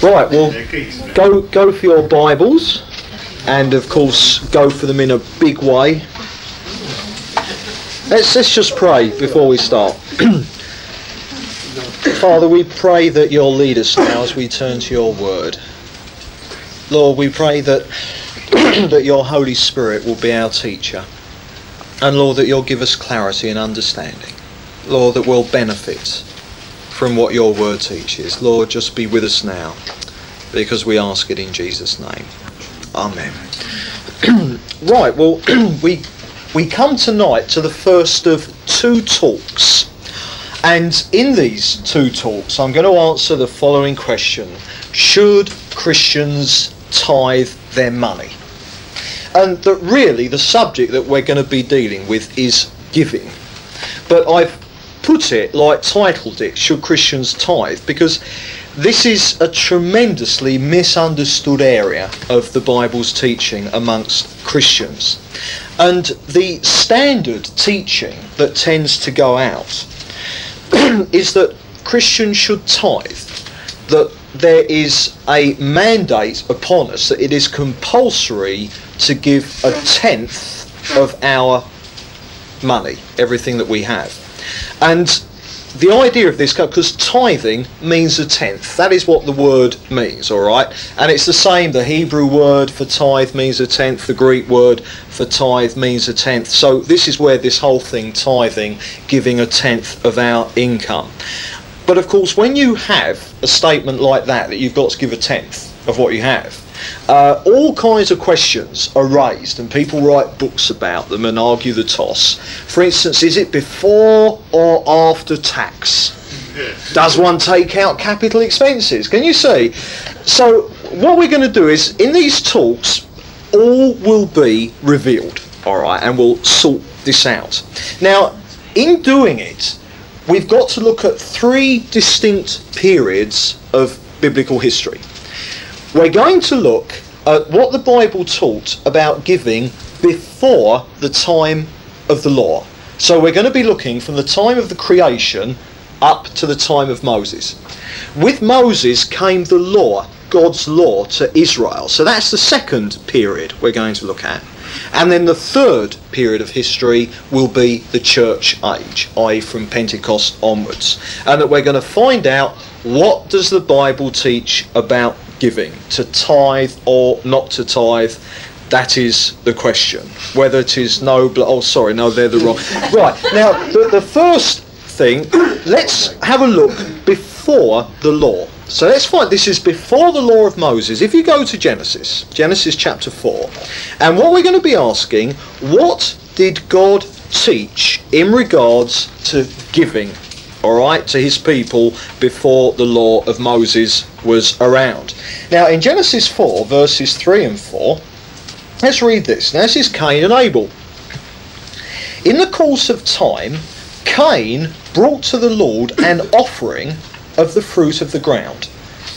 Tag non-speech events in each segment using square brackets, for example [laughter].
Right, well, go go for your Bibles, and of course, go for them in a big way. Let's let's just pray before we start. [clears throat] Father, we pray that you'll lead us now as we turn to your word. Lord, we pray that [clears throat] that your Holy Spirit will be our teacher, and Lord, that you'll give us clarity and understanding. Lord, that we'll benefit from what your word teaches. Lord, just be with us now because we ask it in Jesus' name. Amen. [clears throat] right, well, [clears throat] we, we come tonight to the first of two talks. And in these two talks, I'm going to answer the following question Should Christians tithe their money? And that really the subject that we're going to be dealing with is giving. But I've put it, like titled it, Should Christians Tithe? Because this is a tremendously misunderstood area of the Bible's teaching amongst Christians. And the standard teaching that tends to go out [clears throat] is that Christians should tithe, that there is a mandate upon us that it is compulsory to give a tenth of our money, everything that we have. And the idea of this, because tithing means a tenth. That is what the word means, all right? And it's the same. The Hebrew word for tithe means a tenth. The Greek word for tithe means a tenth. So this is where this whole thing, tithing, giving a tenth of our income. But of course, when you have a statement like that, that you've got to give a tenth of what you have, uh, all kinds of questions are raised, and people write books about them and argue the toss. For instance, is it before or after tax? Does one take out capital expenses? Can you see? So, what we're going to do is, in these talks, all will be revealed, all right, and we'll sort this out. Now, in doing it, we've got to look at three distinct periods of biblical history. We're going to look at what the Bible taught about giving before the time of the law. So we're going to be looking from the time of the creation up to the time of Moses. With Moses came the law, God's law to Israel. So that's the second period we're going to look at. And then the third period of history will be the church age, i.e. from Pentecost onwards. And that we're going to find out what does the Bible teach about giving, to tithe or not to tithe. That is the question. Whether it is noble. oh, sorry, no, they're the wrong. [laughs] Right, now, the, the first thing, let's have a look before the law. So let's find this is before the law of Moses. If you go to Genesis, Genesis chapter 4, and what we're going to be asking, what did God teach in regards to giving? All right, to his people before the law of Moses was around. Now, in Genesis 4, verses 3 and 4, let's read this. Now, this is Cain and Abel. In the course of time, Cain brought to the Lord an offering of the fruit of the ground.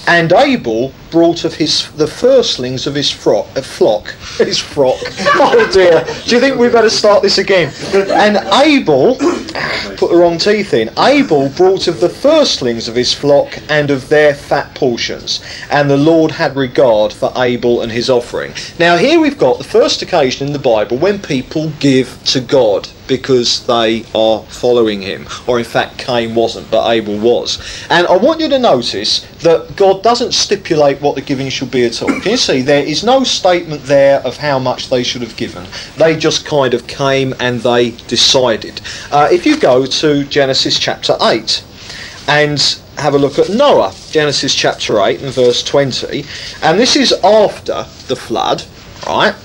And Abel brought of his the firstlings of his frock, uh, flock, [laughs] his frock. [laughs] Oh dear! Do you think we better start this again? And Abel [coughs] put the wrong teeth in. Abel brought of the firstlings of his flock and of their fat portions, and the Lord had regard for Abel and his offering. Now here we've got the first occasion in the Bible when people give to God because they are following him. Or in fact, Cain wasn't, but Abel was. And I want you to notice that God doesn't stipulate what the giving should be at all. Can you see there is no statement there of how much they should have given? They just kind of came and they decided. Uh, if you go to Genesis chapter 8 and have a look at Noah, Genesis chapter 8 and verse 20, and this is after the flood, right?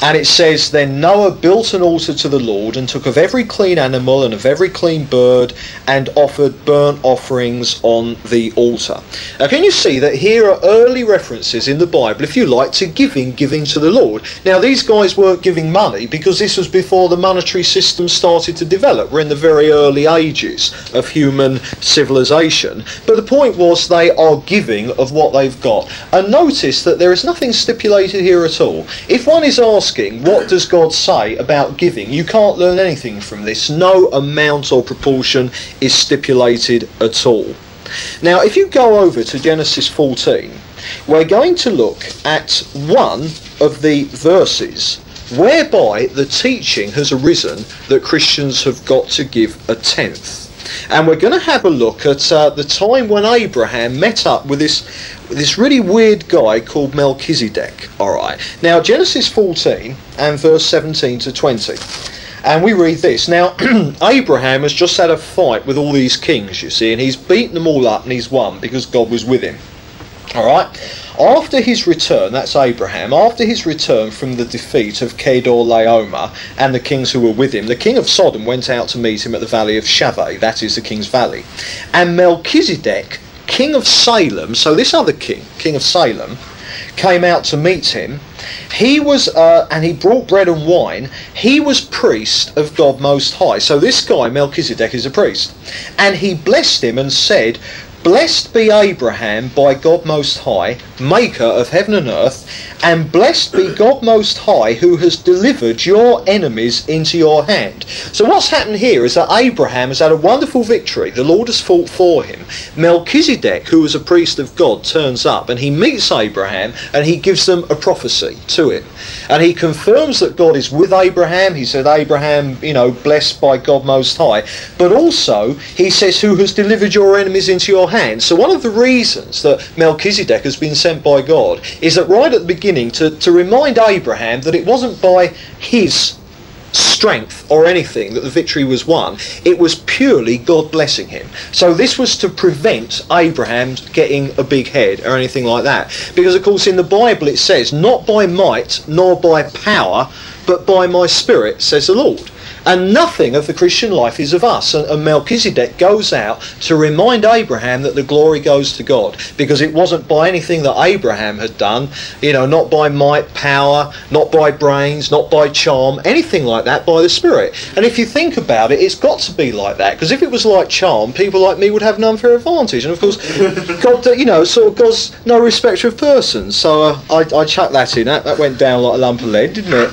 And it says, Then Noah built an altar to the Lord, and took of every clean animal and of every clean bird, and offered burnt offerings on the altar. Now, can you see that here are early references in the Bible, if you like, to giving, giving to the Lord? Now, these guys weren't giving money because this was before the monetary system started to develop. We're in the very early ages of human civilization. But the point was, they are giving of what they've got. And notice that there is nothing stipulated here at all. If one is asked, asking, what does God say about giving? You can't learn anything from this. No amount or proportion is stipulated at all. Now, if you go over to Genesis 14, we're going to look at one of the verses whereby the teaching has arisen that Christians have got to give a tenth. And we're going to have a look at uh, the time when Abraham met up with this this really weird guy called Melchizedek. All right. Now Genesis 14 and verse 17 to 20. And we read this. Now, [clears throat] Abraham has just had a fight with all these kings, you see, and he's beaten them all up and he's won because God was with him. All right. After his return, that's Abraham, after his return from the defeat of Chedorlaomer and the kings who were with him, the king of Sodom went out to meet him at the valley of Shaveh, that is the king's valley. And Melchizedek, king of Salem, so this other king, king of Salem, came out to meet him. He was, uh, and he brought bread and wine. He was priest of God Most High. So this guy, Melchizedek, is a priest. And he blessed him and said, Blessed be Abraham by God Most High, maker of heaven and earth, and blessed be God Most High who has delivered your enemies into your hand. So, what's happened here is that Abraham has had a wonderful victory. The Lord has fought for him. Melchizedek, who was a priest of God, turns up and he meets Abraham and he gives them a prophecy to him. And he confirms that God is with Abraham. He said, Abraham, you know, blessed by God Most High. But also, he says, who has delivered your enemies into your hand. So, one of the reasons that Melchizedek has been sent by God is that right at the beginning, to, to remind Abraham that it wasn't by his strength or anything that the victory was won. It was purely God blessing him. So this was to prevent Abraham getting a big head or anything like that. Because of course in the Bible it says, not by might nor by power, but by my spirit, says the Lord. And nothing of the Christian life is of us. And, and, Melchizedek goes out to remind Abraham that the glory goes to God. Because it wasn't by anything that Abraham had done, you know, not by might, power, not by brains, not by charm, anything like that, by the Spirit. And if you think about it, it's got to be like that. Because if it was like charm, people like me would have an unfair advantage. And of course, [laughs] God, you know, sort of God's no respecter of persons. So uh, I, I chucked that in. That, that went down like a lump of lead, didn't it?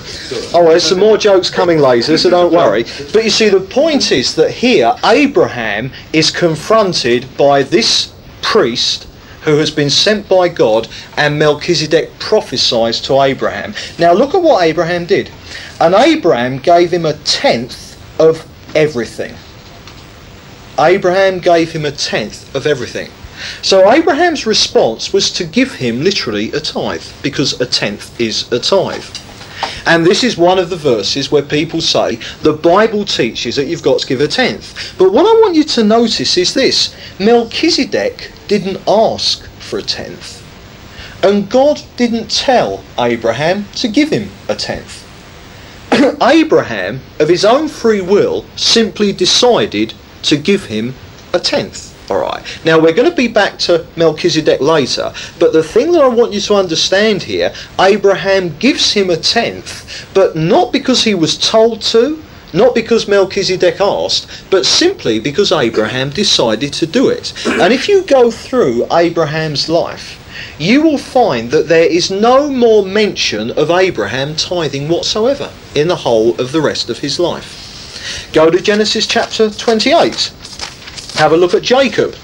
Oh, well, there's some more jokes coming later, so don't worry. [laughs] But you see, the point is that here Abraham is confronted by this priest who has been sent by God, and Melchizedek prophesies to Abraham. Now, look at what Abraham did. And Abraham gave him a tenth of everything. Abraham gave him a tenth of everything. So Abraham's response was to give him literally a tithe, because a tenth is a tithe. And this is one of the verses where people say the Bible teaches that you've got to give a tenth. But what I want you to notice is this Melchizedek didn't ask for a tenth. And God didn't tell Abraham to give him a tenth. [clears throat] Abraham, of his own free will, simply decided to give him a tenth. All right. Now we're going to be back to Melchizedek later, but the thing that I want you to understand here, Abraham gives him a tenth, but not because he was told to, not because Melchizedek asked, but simply because Abraham decided to do it. And if you go through Abraham's life, you will find that there is no more mention of Abraham tithing whatsoever in the whole of the rest of his life. Go to Genesis chapter 28 have a look at Jacob.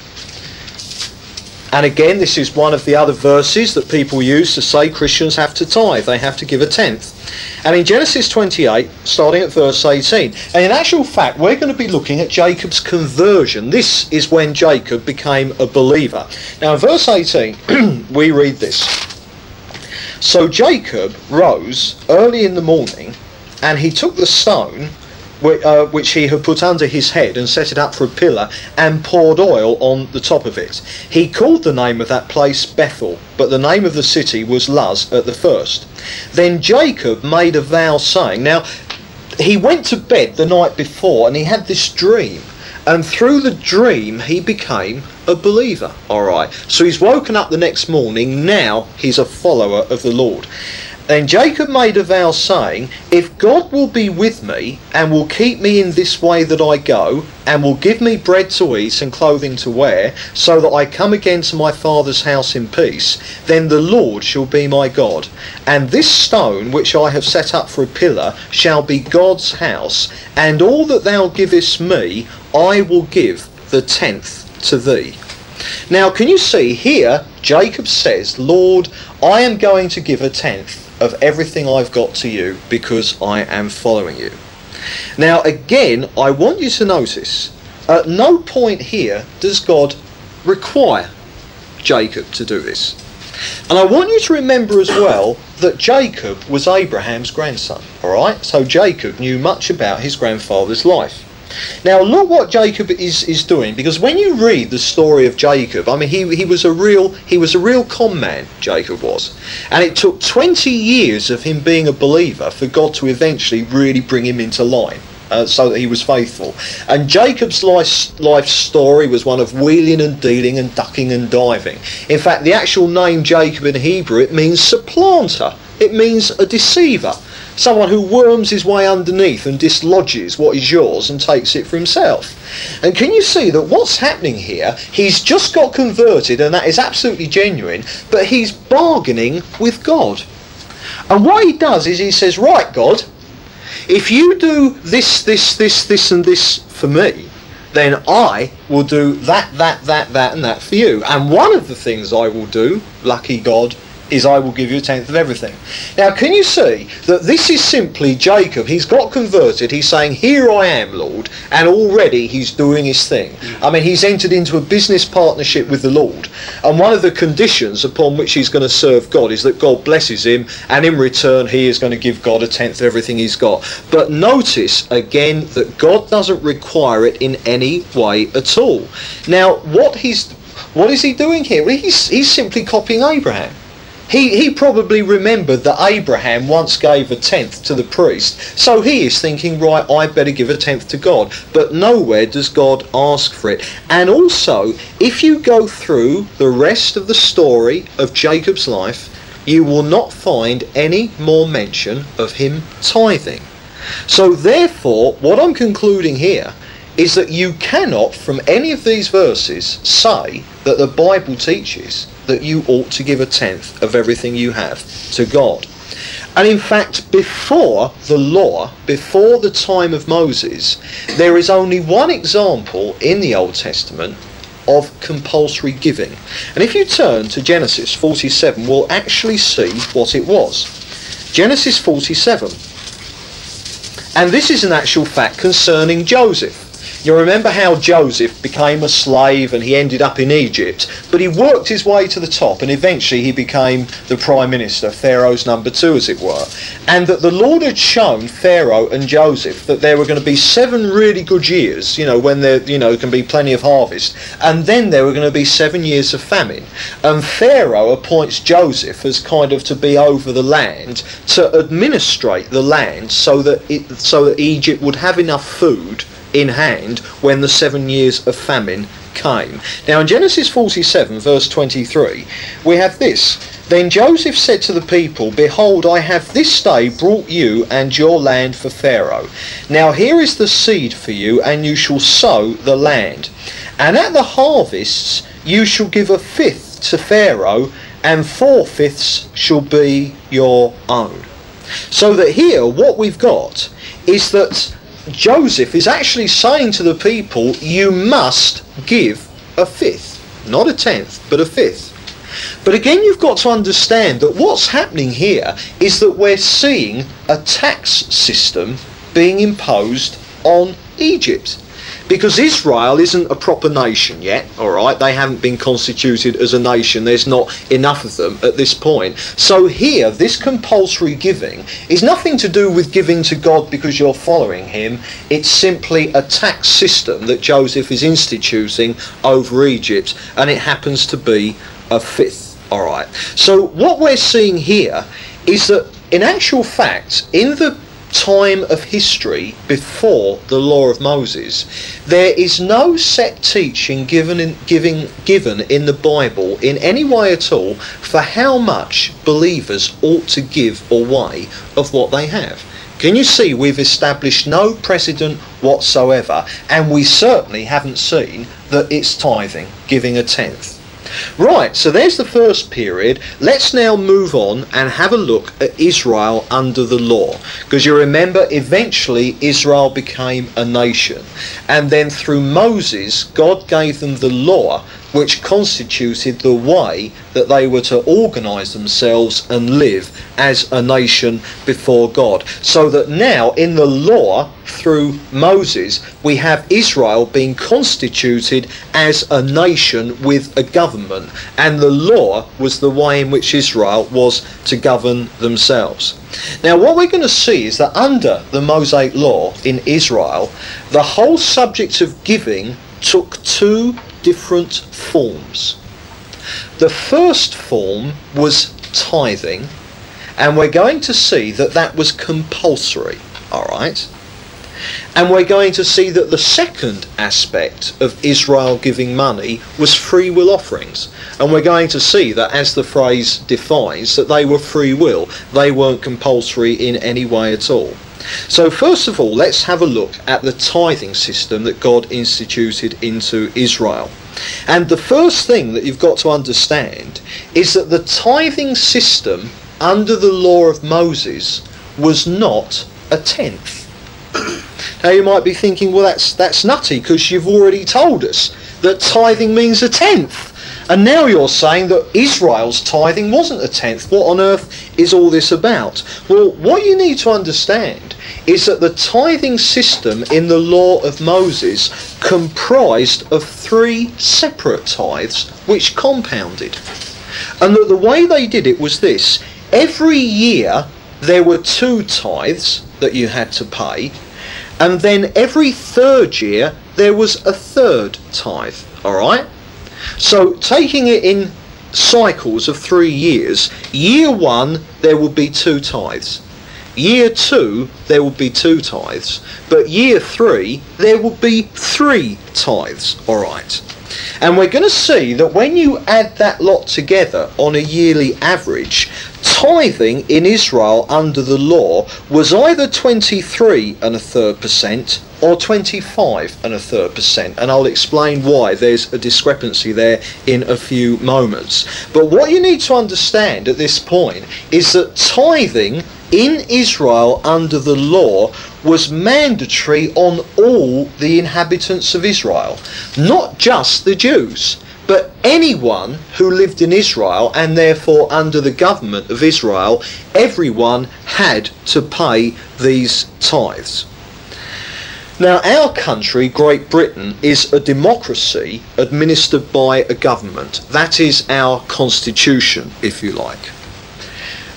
And again, this is one of the other verses that people use to say Christians have to tithe, they have to give a tenth. And in Genesis 28, starting at verse 18, and in actual fact, we're going to be looking at Jacob's conversion. This is when Jacob became a believer. Now, in verse 18, [clears throat] we read this So Jacob rose early in the morning, and he took the stone uh, which he had put under his head and set it up for a pillar and poured oil on the top of it. He called the name of that place Bethel, but the name of the city was Luz at the first. Then Jacob made a vow saying, Now, he went to bed the night before and he had this dream. And through the dream, he became a believer. All right. So he's woken up the next morning. Now he's a follower of the Lord. Then Jacob made a vow, saying, If God will be with me, and will keep me in this way that I go, and will give me bread to eat and clothing to wear, so that I come again to my father's house in peace, then the Lord shall be my God. And this stone which I have set up for a pillar shall be God's house, and all that thou givest me I will give the tenth to thee. Now, can you see here, Jacob says, Lord, I am going to give a tenth of everything I've got to you because I am following you. Now, again, I want you to notice at no point here does God require Jacob to do this. And I want you to remember as well that Jacob was Abraham's grandson. Alright? So Jacob knew much about his grandfather's life. Now look what Jacob is, is doing because when you read the story of Jacob, I mean he, he was a real he was a real con man, Jacob was. And it took 20 years of him being a believer for God to eventually really bring him into line uh, so that he was faithful. And Jacob's life, life story was one of wheeling and dealing and ducking and diving. In fact, the actual name Jacob in Hebrew, it means supplanter. It means a deceiver. Someone who worms his way underneath and dislodges what is yours and takes it for himself. And can you see that what's happening here? He's just got converted, and that is absolutely genuine, but he's bargaining with God. And what he does is he says, Right, God, if you do this, this, this, this, and this for me, then I will do that, that, that, that, and that for you. And one of the things I will do, lucky God, is I will give you a tenth of everything. Now, can you see that this is simply Jacob? He's got converted. He's saying, Here I am, Lord. And already he's doing his thing. I mean, he's entered into a business partnership with the Lord. And one of the conditions upon which he's going to serve God is that God blesses him. And in return, he is going to give God a tenth of everything he's got. But notice again that God doesn't require it in any way at all. Now, what he's what is he doing here? Well, he's, he's simply copying Abraham. He, he probably remembered that Abraham once gave a tenth to the priest, so he is thinking, right, I better give a tenth to God. But nowhere does God ask for it. And also, if you go through the rest of the story of Jacob's life, you will not find any more mention of him tithing. So, therefore, what I'm concluding here is that you cannot, from any of these verses, say that the Bible teaches that you ought to give a tenth of everything you have to God. And in fact, before the law, before the time of Moses, there is only one example in the Old Testament of compulsory giving. And if you turn to Genesis 47, we'll actually see what it was. Genesis 47. And this is an actual fact concerning Joseph. You remember how Joseph became a slave and he ended up in Egypt, but he worked his way to the top and eventually he became the prime minister, Pharaoh's number two, as it were. And that the Lord had shown Pharaoh and Joseph that there were going to be seven really good years, you know, when there, you know, can be plenty of harvest, and then there were going to be seven years of famine. And Pharaoh appoints Joseph as kind of to be over the land to administrate the land so that it, so that Egypt would have enough food in hand when the seven years of famine came. Now, in Genesis 47, verse 23, we have this. Then Joseph said to the people, Behold, I have this day brought you and your land for Pharaoh. Now here is the seed for you, and you shall sow the land. And at the harvests you shall give a fifth to Pharaoh, and four fifths shall be your own. So that here, what we've got is that Joseph is actually saying to the people, you must give a fifth. Not a tenth, but a fifth. But again, you've got to understand that what's happening here is that we're seeing a tax system being imposed on Egypt because Israel isn't a proper nation yet, all right? They haven't been constituted as a nation. There's not enough of them at this point. So here, this compulsory giving is nothing to do with giving to God because you're following him. It's simply a tax system that Joseph is instituting over Egypt, and it happens to be a fifth, all right? So what we're seeing here is that in actual fact, in the time of history before the law of Moses, there is no set teaching given in, giving, given in the Bible in any way at all for how much believers ought to give away of what they have. Can you see we've established no precedent whatsoever, and we certainly haven't seen that it's tithing, giving a tenth. Right, so there's the first period. Let's now move on and have a look at Israel under the law. Because you remember, eventually Israel became a nation. And then through Moses, God gave them the law which constituted the way that they were to organise themselves and live as a nation before God. So that now, in the law, through Moses, we have Israel being constituted as a nation with a government, and the law was the way in which Israel was to govern themselves. Now, what we're going to see is that under the Mosaic law in Israel, the whole subject of giving took two different forms. The first form was tithing, and we're going to see that that was compulsory, all right? And we're going to see that the second aspect of Israel giving money was free will offerings. And we're going to see that as the phrase defines, that they were free will. They weren't compulsory in any way at all. So first of all, let's have a look at the tithing system that God instituted into Israel. And the first thing that you've got to understand is that the tithing system under the law of Moses was not a tenth. Now you might be thinking, well, that's that's nutty because you've already told us that tithing means a tenth. And now you're saying that Israel's tithing wasn't a tenth. What on earth is all this about? Well, what you need to understand is that the tithing system in the law of Moses comprised of three separate tithes which compounded. And that the way they did it was this every year there were two tithes that you had to pay, and then every third year there was a third tithe. All right? So taking it in cycles of three years, year one there will be two tithes. Year two there will be two tithes, but year three there will be three tithes. All right. And we're going to see that when you add that lot together on a yearly average, tithing in Israel under the law was either 23 and a third percent or 25 and a third percent. And I'll explain why there's a discrepancy there in a few moments. But what you need to understand at this point is that tithing in Israel under the law was mandatory on all the inhabitants of Israel, not just the Jews. But anyone who lived in Israel and therefore under the government of Israel, everyone had to pay these tithes. Now, our country, Great Britain, is a democracy administered by a government. That is our constitution, if you like.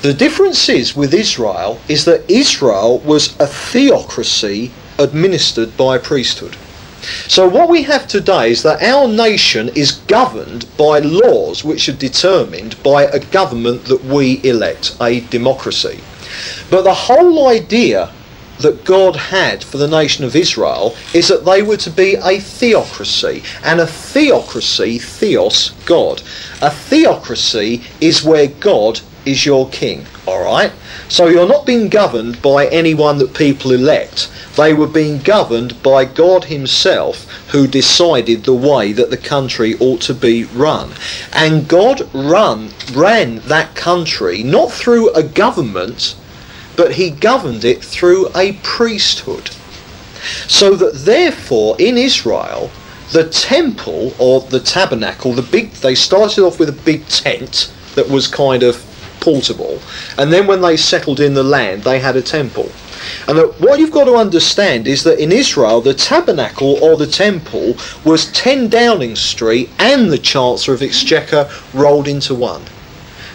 The difference is with Israel is that Israel was a theocracy administered by a priesthood. So what we have today is that our nation is governed by laws which are determined by a government that we elect, a democracy. But the whole idea that God had for the nation of Israel is that they were to be a theocracy. And a theocracy, theos, God. A theocracy is where God is your king, alright? So you're not being governed by anyone that people elect. They were being governed by God Himself, who decided the way that the country ought to be run. And God run, ran that country not through a government but he governed it through a priesthood. So that therefore in Israel, the temple or the tabernacle, the big they started off with a big tent that was kind of portable, and then when they settled in the land, they had a temple. And what you've got to understand is that in Israel, the tabernacle or the temple was 10 Downing Street and the Chancellor of Exchequer rolled into one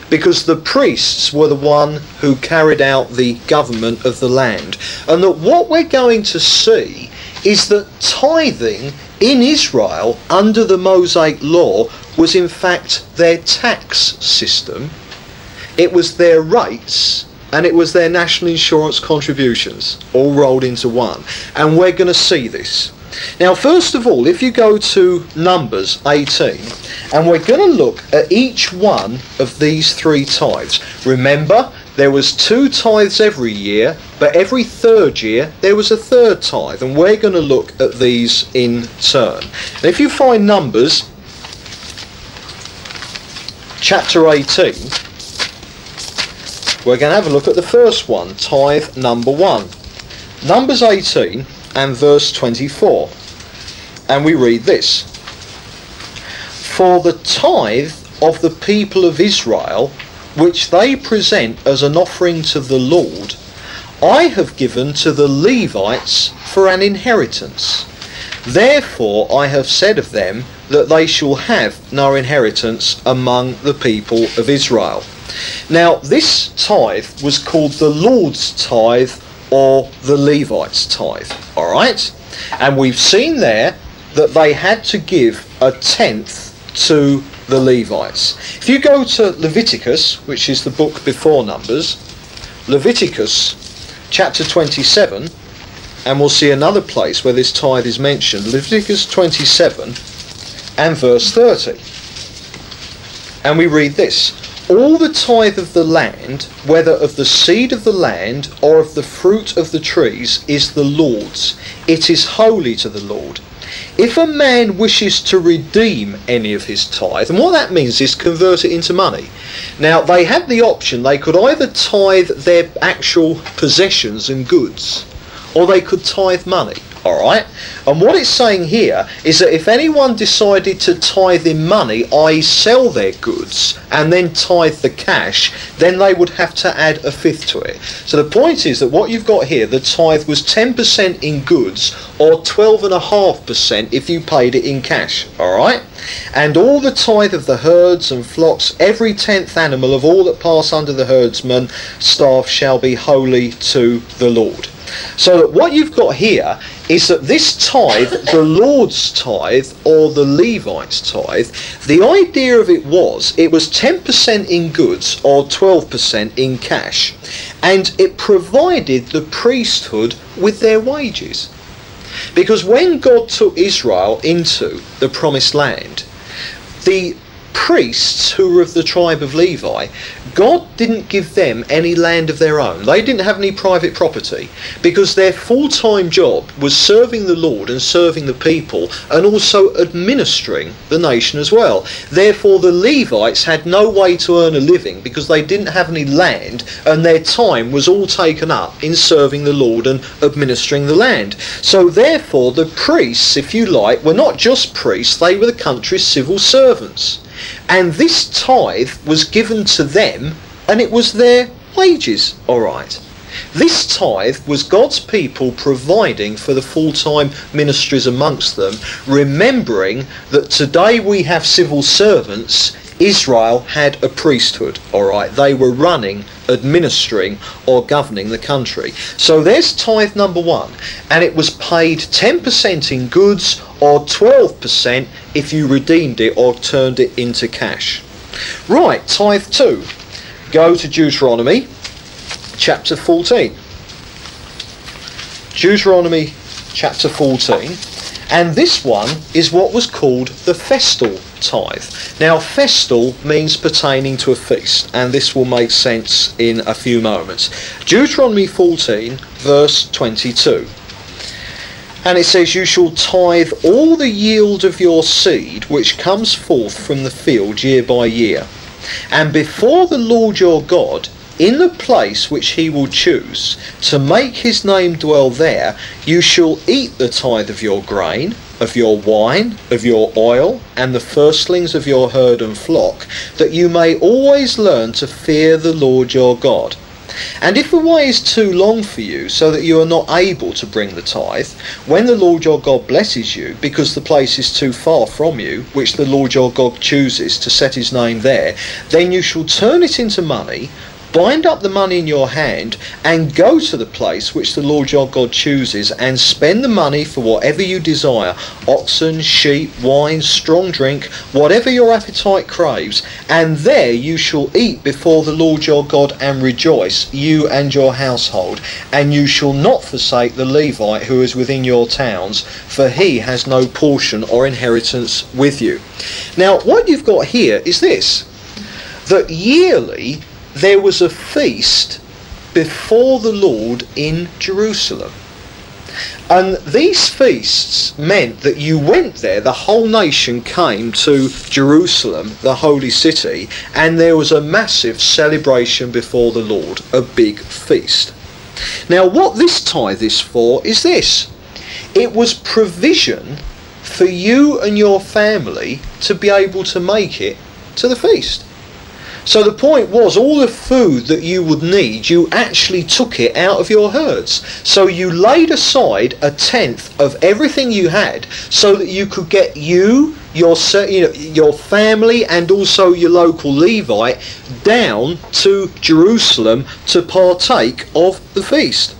because the priests were the one who carried out the government of the land. And that what we're going to see is that tithing in Israel under the Mosaic law was in fact their tax system, it was their rates, and it was their national insurance contributions all rolled into one. And we're going to see this. Now, first of all, if you go to Numbers 18, and we're going to look at each one of these three tithes. Remember, there was two tithes every year, but every third year there was a third tithe, and we're going to look at these in turn. And if you find Numbers chapter 18, we're going to have a look at the first one, tithe number 1. Numbers 18 and verse 24. And we read this For the tithe of the people of Israel, which they present as an offering to the Lord, I have given to the Levites for an inheritance. Therefore I have said of them that they shall have no inheritance among the people of Israel. Now, this tithe was called the Lord's tithe or the Levites' tithe. All right? And we've seen there that they had to give a tenth to the Levites. If you go to Leviticus, which is the book before Numbers, Leviticus chapter 27, and we'll see another place where this tithe is mentioned Leviticus 27 and verse 30. And we read this All the tithe of the land, whether of the seed of the land or of the fruit of the trees, is the Lord's. It is holy to the Lord. If a man wishes to redeem any of his tithe, and what that means is convert it into money. Now, they had the option, they could either tithe their actual possessions and goods, or they could tithe money. All right? And what it's saying here is that if anyone decided to tithe in money, i.e., sell their goods, and then tithe the cash, then they would have to add a fifth to it. So the point is that what you've got here, the tithe was 10% in goods, or 12.5% if you paid it in cash. All right? And all the tithe of the herds and flocks, every tenth animal of all that pass under the herdsman staff shall be holy to the Lord. So what you've got here is that this tithe, the Lord's tithe or the Levite's tithe, the idea of it was it was 10% in goods or 12% in cash, and it provided the priesthood with their wages. Because when God took Israel into the promised land, the priests who were of the tribe of Levi, God didn't give them any land of their own. They didn't have any private property because their full time job was serving the Lord and serving the people and also administering the nation as well. Therefore, the Levites had no way to earn a living because they didn't have any land and their time was all taken up in serving the Lord and administering the land. So, therefore, the priests, if you like, were not just priests, they were the country's civil servants. And this tithe was given to them, and it was their wages, all right. This tithe was God's people providing for the full time ministries amongst them, remembering that today we have civil servants. Israel had a priesthood, all right. They were running, administering, or governing the country. So there's tithe number one, and it was paid 10% in goods or 12% if you redeemed it or turned it into cash. Right, tithe two. Go to Deuteronomy chapter 14. Deuteronomy chapter 14. And this one is what was called the festal tithe. Now, festal means pertaining to a feast, and this will make sense in a few moments. Deuteronomy 14, verse 22. And it says, You shall tithe all the yield of your seed which comes forth from the field year by year. And before the Lord your God, in the place which he will choose, to make his name dwell there, you shall eat the tithe of your grain, of your wine, of your oil, and the firstlings of your herd and flock, that you may always learn to fear the Lord your God. And if the way is too long for you, so that you are not able to bring the tithe, when the Lord your God blesses you, because the place is too far from you, which the Lord your God chooses to set his name there, then you shall turn it into money, bind up the money in your hand and go to the place which the Lord your God chooses and spend the money for whatever you desire oxen, sheep, wine, strong drink, whatever your appetite craves. And there you shall eat before the Lord your God and rejoice, you and your household. And you shall not forsake the Levite who is within your towns, for he has no portion or inheritance with you. Now, what you've got here is this that yearly there was a feast before the Lord in Jerusalem. And these feasts meant that you went there, the whole nation came to Jerusalem, the holy city, and there was a massive celebration before the Lord, a big feast. Now, what this tithe is for is this it was provision for you and your family to be able to make it to the feast. So the point was, all the food that you would need, you actually took it out of your herds. So you laid aside a tenth of everything you had, so that you could get you, your you know, your family, and also your local Levite down to Jerusalem to partake of the feast.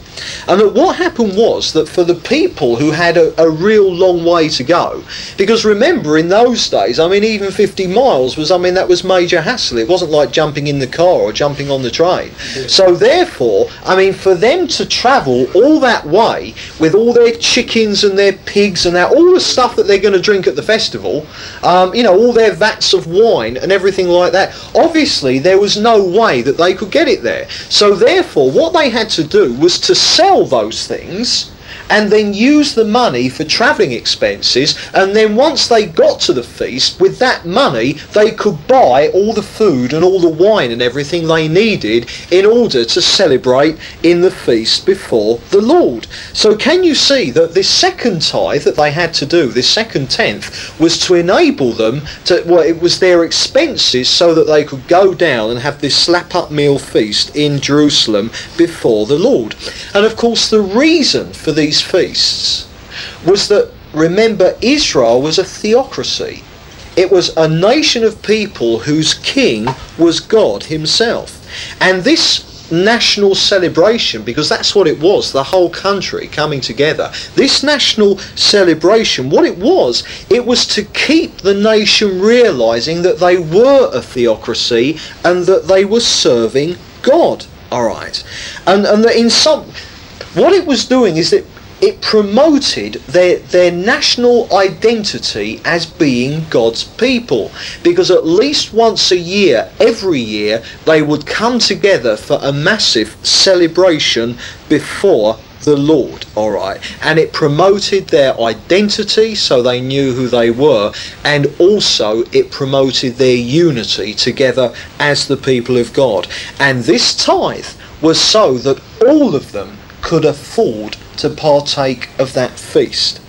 And that what happened was that for the people who had a, a, real long way to go, because remember in those days, I mean, even 50 miles was, I mean, that was major hassle. It wasn't like jumping in the car or jumping on the train. So therefore, I mean, for them to travel all that way with all their chickens and their pigs and that, all the stuff that they're going to drink at the festival, um, you know, all their vats of wine and everything like that, obviously there was no way that they could get it there. So therefore, what they had to do was to sell those things and then use the money for travelling expenses. And then once they got to the feast, with that money, they could buy all the food and all the wine and everything they needed in order to celebrate in the feast before the Lord. So, can you see that this second tithe that they had to do, this second tenth, was to enable them to, well, it was their expenses so that they could go down and have this slap up meal feast in Jerusalem before the Lord. And of course, the reason for these these feasts was that, remember, Israel was a theocracy. It was a nation of people whose king was God himself. And this national celebration, because that's what it was, the whole country coming together. This national celebration, what it was, it was to keep the nation realizing that they were a theocracy and that they were serving God. All right. And, and that in some, what it was doing is that it promoted their, their national identity as being God's people. Because at least once a year, every year, they would come together for a massive celebration before the Lord, all right. And it promoted their identity so they knew who they were, and also it promoted their unity together as the people of God. And this tithe was so that all of them could afford to partake of that feast.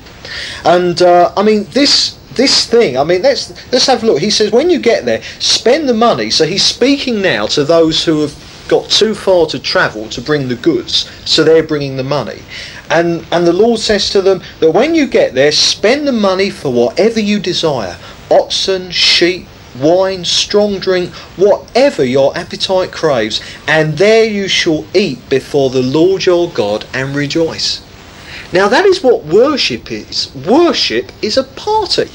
And uh, I mean, this this thing. I mean, let's let's have a look. He says, when you get there, spend the money. So he's speaking now to those who have got too far to travel to bring the goods, so they're bringing the money. And and the Lord says to them that when you get there, spend the money for whatever you desire: oxen, sheep, wine, strong drink, whatever your appetite craves, and there you shall eat before the Lord your God and rejoice. Now that is what worship is. Worship is a party.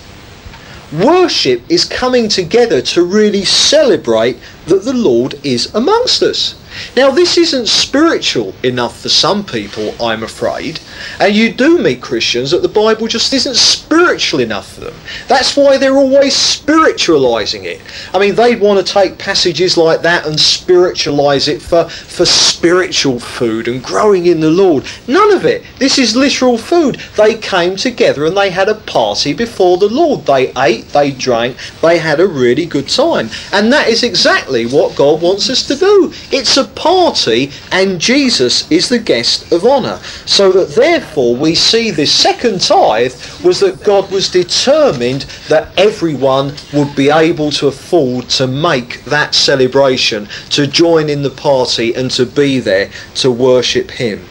Worship is coming together to really celebrate that the Lord is amongst us. Now, this isn't spiritual enough for some people, I'm afraid. And you do meet Christians that the Bible just isn't spiritual enough for them. That's why they're always spiritualizing it. I mean, they'd want to take passages like that and spiritualize it for, for spiritual food and growing in the Lord. None of it. This is literal food. They came together and they had a party before the Lord. They ate, they drank, they had a really good time. And that is exactly what God wants us to do. It's a party and Jesus is the guest of honour. So that therefore we see this second tithe was that God was determined that everyone would be able to afford to make that celebration, to join in the party and to be there to worship Him.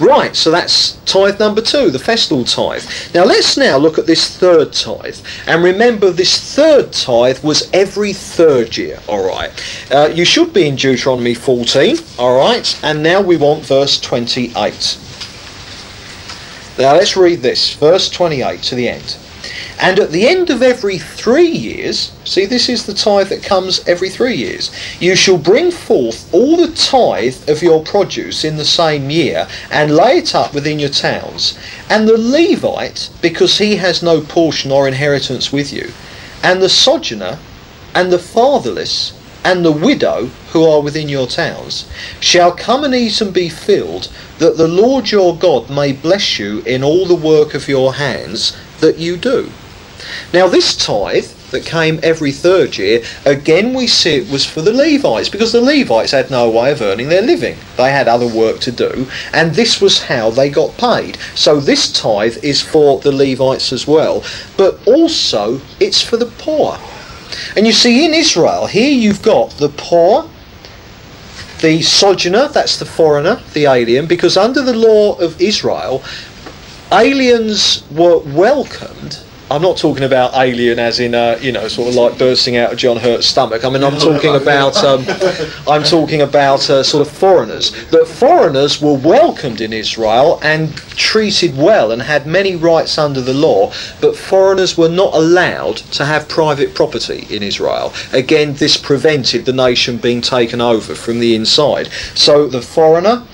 Right, so that's tithe number two, the festal tithe. Now let's now look at this third tithe. And remember, this third tithe was every third year, all right. Uh, you should be in Deuteronomy 14, all right. And now we want verse 28. Now let's read this, verse 28 to the end. And at the end of every three years, see, this is the tithe that comes every three years, you shall bring forth all the tithe of your produce in the same year, and lay it up within your towns. And the Levite, because he has no portion or inheritance with you, and the sojourner, and the fatherless, and the widow who are within your towns, shall come and eat and be filled, that the Lord your God may bless you in all the work of your hands that you do. Now, this tithe that came every third year, again we see it was for the Levites because the Levites had no way of earning their living. They had other work to do, and this was how they got paid. So this tithe is for the Levites as well, but also it's for the poor. And you see, in Israel, here you've got the poor, the sojourner, that's the foreigner, the alien, because under the law of Israel, aliens were welcomed I'm not talking about alien as in, uh, you know, sort of like bursting out of John Hurt's stomach. I mean, I'm talking about, um, I'm talking about uh, sort of foreigners. That foreigners were welcomed in Israel and treated well and had many rights under the law, but foreigners were not allowed to have private property in Israel. Again, this prevented the nation being taken over from the inside. So the foreigner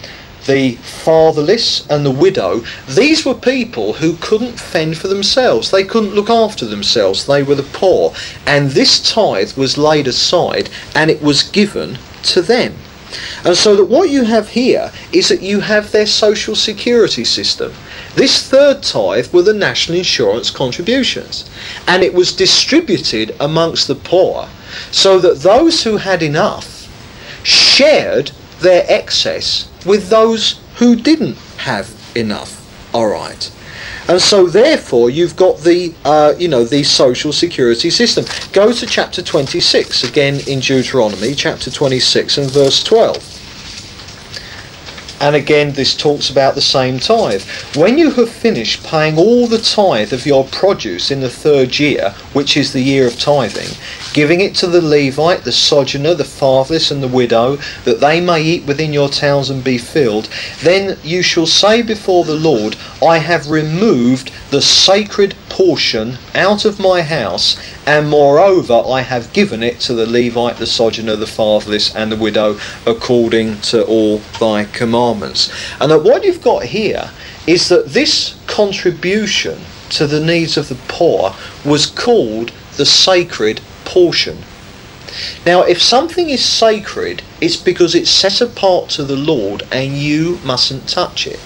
the fatherless and the widow, these were people who couldn't fend for themselves. They couldn't look after themselves. They were the poor. And this tithe was laid aside and it was given to them. And so that what you have here is that you have their social security system. This third tithe were the national insurance contributions. And it was distributed amongst the poor so that those who had enough shared their excess with those who didn't have enough. All right. And so, therefore, you've got the, uh, you know, the social security system. Go to chapter 26 again in Deuteronomy, chapter 26 and verse 12. And again, this talks about the same tithe. When you have finished paying all the tithe of your produce in the third year, which is the year of tithing, giving it to the Levite, the sojourner, the fatherless, and the widow, that they may eat within your towns and be filled, then you shall say before the Lord, I have removed the sacred portion out of my house, and moreover I have given it to the Levite, the sojourner, the fatherless, and the widow, according to all thy commandments. And that what you've got here is that this contribution to the needs of the poor was called the sacred portion. Now, if something is sacred, it's because it's set apart to the Lord and you mustn't touch it.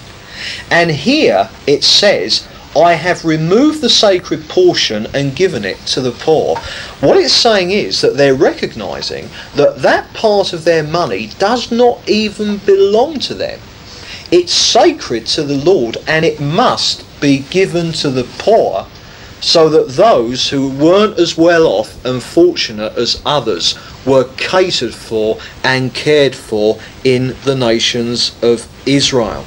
And here it says, I have removed the sacred portion and given it to the poor. What it's saying is that they're recognizing that that part of their money does not even belong to them. It's sacred to the Lord and it must be given to the poor so that those who weren't as well off and fortunate as others were catered for and cared for in the nations of Israel.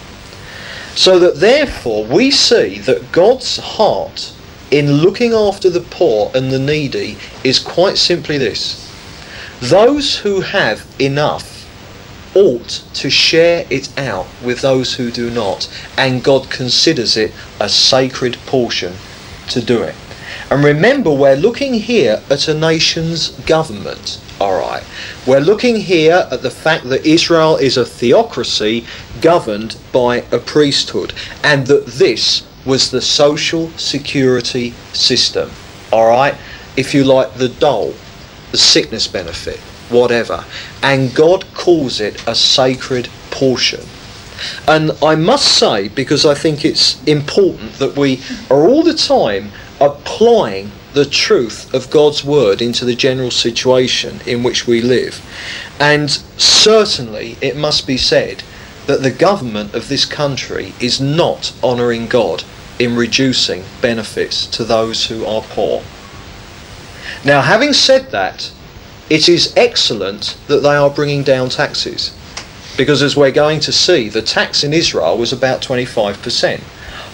So that therefore we see that God's heart in looking after the poor and the needy is quite simply this those who have enough ought to share it out with those who do not, and God considers it a sacred portion to do it. And remember, we're looking here at a nation's government. All right. We're looking here at the fact that Israel is a theocracy governed by a priesthood, and that this was the social security system. All right. If you like, the dole, the sickness benefit, whatever. And God calls it a sacred portion. And I must say, because I think it's important that we are all the time applying the truth of God's word into the general situation in which we live. And certainly it must be said that the government of this country is not honouring God in reducing benefits to those who are poor. Now, having said that, it is excellent that they are bringing down taxes. Because as we're going to see, the tax in Israel was about 25%.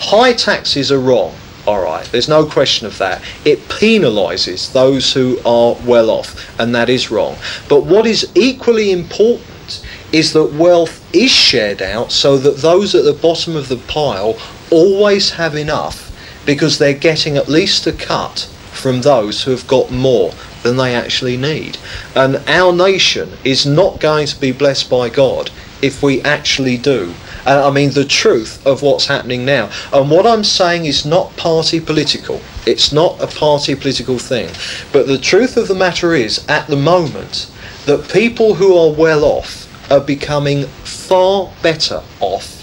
High taxes are wrong. All right, there's no question of that. It penalises those who are well off, and that is wrong. But what is equally important is that wealth is shared out so that those at the bottom of the pile always have enough because they're getting at least a cut from those who have got more than they actually need. And our nation is not going to be blessed by God if we actually do. And I mean the truth of what's happening now. And what I'm saying is not party political. It's not a party political thing. But the truth of the matter is, at the moment, that people who are well off are becoming far better off.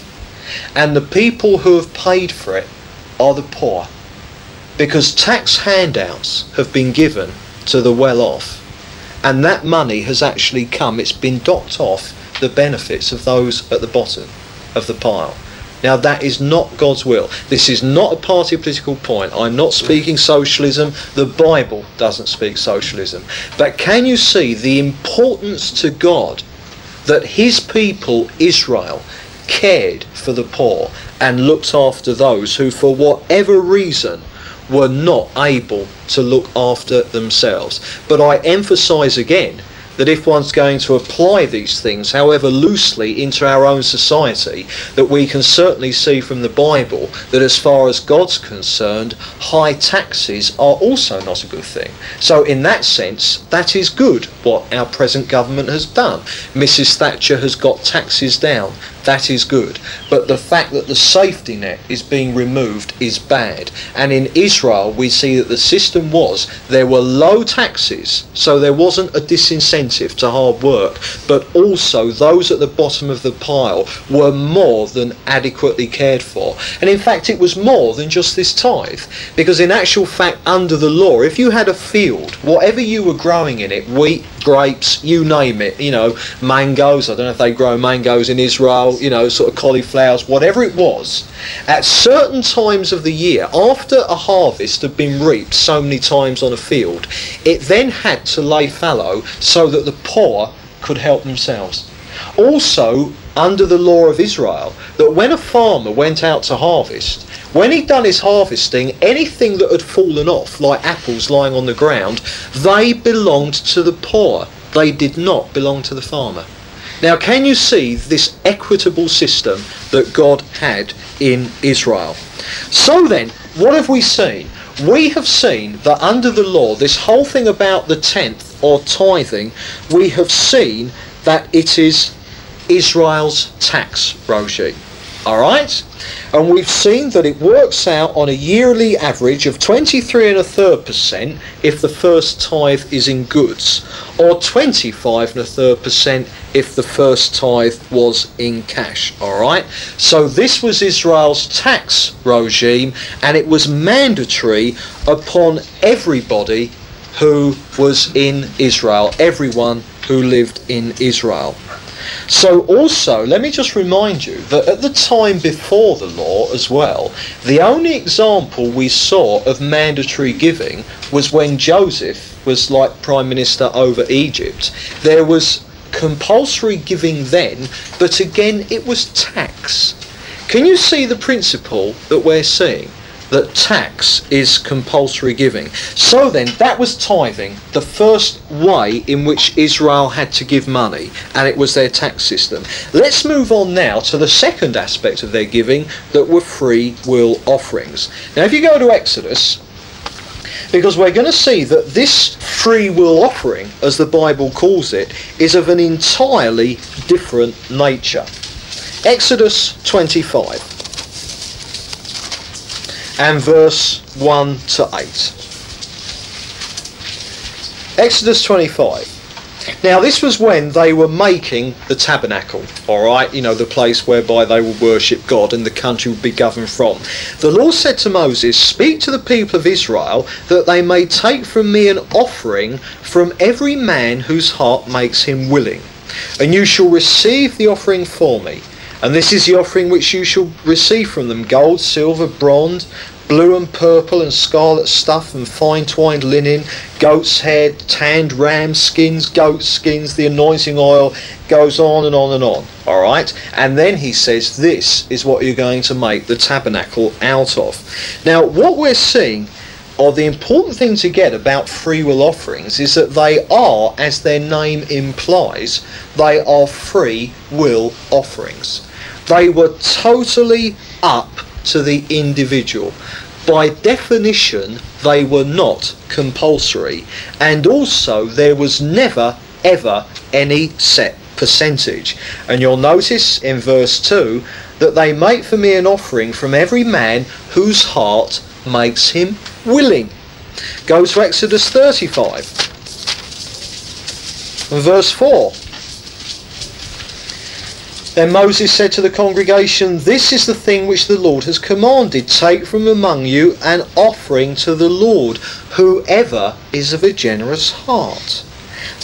And the people who have paid for it are the poor. Because tax handouts have been given to the well off. And that money has actually come, it's been docked off the benefits of those at the bottom of the pile. Now, that is not God's will. This is not a party political point. I'm not speaking socialism. The Bible doesn't speak socialism. But can you see the importance to God that His people, Israel, cared for the poor and looked after those who, for whatever reason, were not able to look after themselves? But I emphasize again that if one's going to apply these things, however loosely, into our own society, that we can certainly see from the Bible that as far as God's concerned, high taxes are also not a good thing. So, in that sense, that is good what our present government has done. Mrs. Thatcher has got taxes down. That is good. But the fact that the safety net is being removed is bad. And in Israel, we see that the system was there were low taxes, so there wasn't a disincentive to hard work, but also those at the bottom of the pile were more than adequately cared for. And in fact, it was more than just this tithe. Because in actual fact, under the law, if you had a field, whatever you were growing in it, wheat, grapes, you name it, you know, mangoes, I don't know if they grow mangoes in Israel, you know, sort of cauliflowers, whatever it was, at certain times of the year, after a harvest had been reaped so many times on a field, it then had to lay fallow so that the poor could help themselves. Also, under the law of Israel, that when a farmer went out to harvest, when he'd done his harvesting, anything that had fallen off, like apples lying on the ground, they belonged to the poor. They did not belong to the farmer. Now, can you see this equitable system that God had in Israel? So then, what have we seen? We have seen that under the law, this whole thing about the tenth or tithing, we have seen that it is Israel's tax regime. All right? And we've seen that it works out on a yearly average of 23 and a third percent if the first tithe is in goods, or 25 and a third percent if the first tithe was in cash. All right? So this was Israel's tax regime, and it was mandatory upon everybody who was in Israel, everyone who lived in Israel. So, also, let me just remind you that at the time before the law as well, the only example we saw of mandatory giving was when Joseph was like Prime Minister over Egypt. There was compulsory giving then, but again, it was tax. Can you see the principle that we're seeing? That tax is compulsory giving. So then, that was tithing, the first way in which Israel had to give money, and it was their tax system. Let's move on now to the second aspect of their giving that were free will offerings. Now, if you go to Exodus, because we're going to see that this free will offering, as the Bible calls it, is of an entirely different nature. Exodus 25 and verse 1 to 8. Exodus 25. Now, this was when they were making the tabernacle, all right, you know, the place whereby they would worship God and the country would be governed from. The Lord said to Moses, Speak to the people of Israel that they may take from me an offering from every man whose heart makes him willing. And you shall receive the offering for me. And this is the offering which you shall receive from them gold, silver, bronze, blue and purple and scarlet stuff and fine twined linen, goat's head, tanned ram skins, goat skins, the anointing oil goes on and on and on. All right? And then he says, This is what you're going to make the tabernacle out of. Now, what we're seeing or the important thing to get about free will offerings is that they are, as their name implies, they are free will offerings. They were totally up to the individual. By definition, they were not compulsory, and also there was never ever any set percentage. And you'll notice in verse 2 that they make for me an offering from every man whose heart makes him willing. Go to Exodus 35 verse 4. Then Moses said to the congregation, This is the thing which the Lord has commanded. Take from among you an offering to the Lord, whoever is of a generous heart.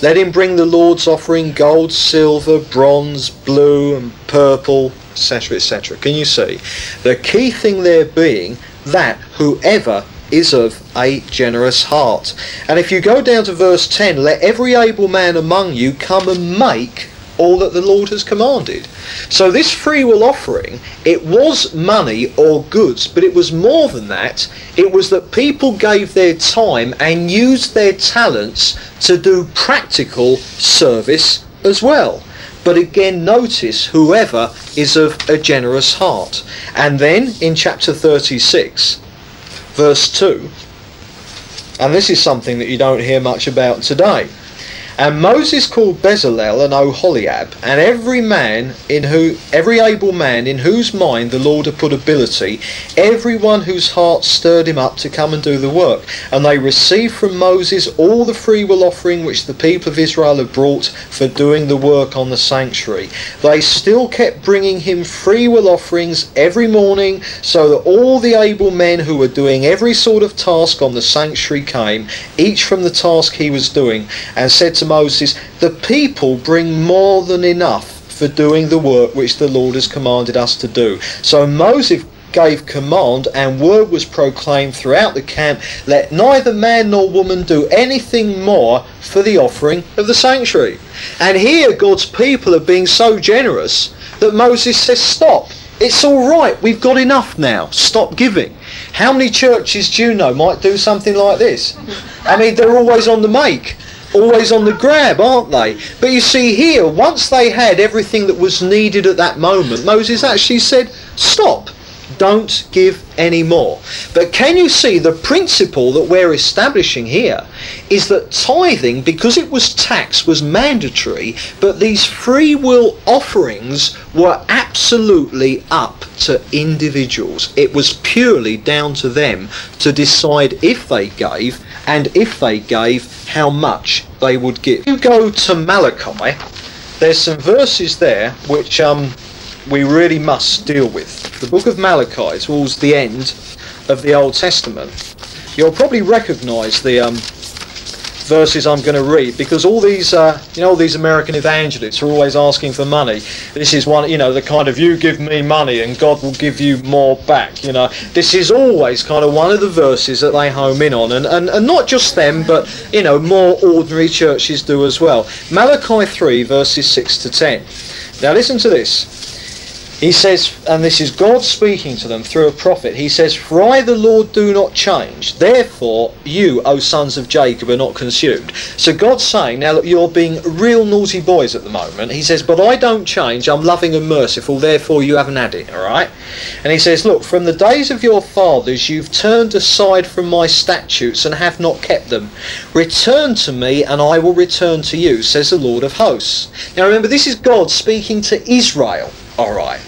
Let him bring the Lord's offering gold, silver, bronze, blue, and purple, etc., etc. Can you see? The key thing there being that whoever is of a generous heart. And if you go down to verse 10, let every able man among you come and make all that the Lord has commanded. So this free will offering, it was money or goods, but it was more than that. It was that people gave their time and used their talents to do practical service as well. But again, notice whoever is of a generous heart. And then in chapter 36, verse 2, and this is something that you don't hear much about today. And Moses called Bezalel and Oholiab, and every man in who every able man in whose mind the Lord had put ability, every one whose heart stirred him up to come and do the work. And they received from Moses all the freewill offering which the people of Israel had brought for doing the work on the sanctuary. They still kept bringing him freewill offerings every morning, so that all the able men who were doing every sort of task on the sanctuary came, each from the task he was doing, and said to Moses, The people bring more than enough for doing the work which the Lord has commanded us to do. So Moses gave command, and word was proclaimed throughout the camp let neither man nor woman do anything more for the offering of the sanctuary. And here God's people are being so generous that Moses says, Stop. It's all right. We've got enough now. Stop giving. How many churches do you know might do something like this? I mean, they're always on the make always on the grab, aren't they? But you see here, once they had everything that was needed at that moment, Moses actually said, Stop, don't give any more. But can you see the principle that we're establishing here is that tithing, because it was tax, was mandatory, but these free will offerings were absolutely up to individuals. It was purely down to them to decide if they gave, and if they gave, how much they would give. If you go to Malachi, there's some verses there which um, we really must deal with. The book of Malachi towards the end of the Old Testament. You'll probably recognise the um, verses I'm going to read because all these, uh, you know, all these American evangelists are always asking for money. This is one, you know, the kind of you give me money and God will give you more back. You know, this is always kind of one of the verses that they home in on, and and, and not just them, but you know, more ordinary churches do as well. Malachi three verses six to ten. Now listen to this. He says, and this is God speaking to them through a prophet, he says, For I the Lord do not change, therefore you, O sons of Jacob, are not consumed. So God's saying, now look, you're being real naughty boys at the moment. He says, But I don't change, I'm loving and merciful, therefore you haven't had it, alright? And he says, Look, from the days of your fathers you've turned aside from my statutes and have not kept them. Return to me, and I will return to you, says the Lord of hosts. Now remember, this is God speaking to Israel, alright?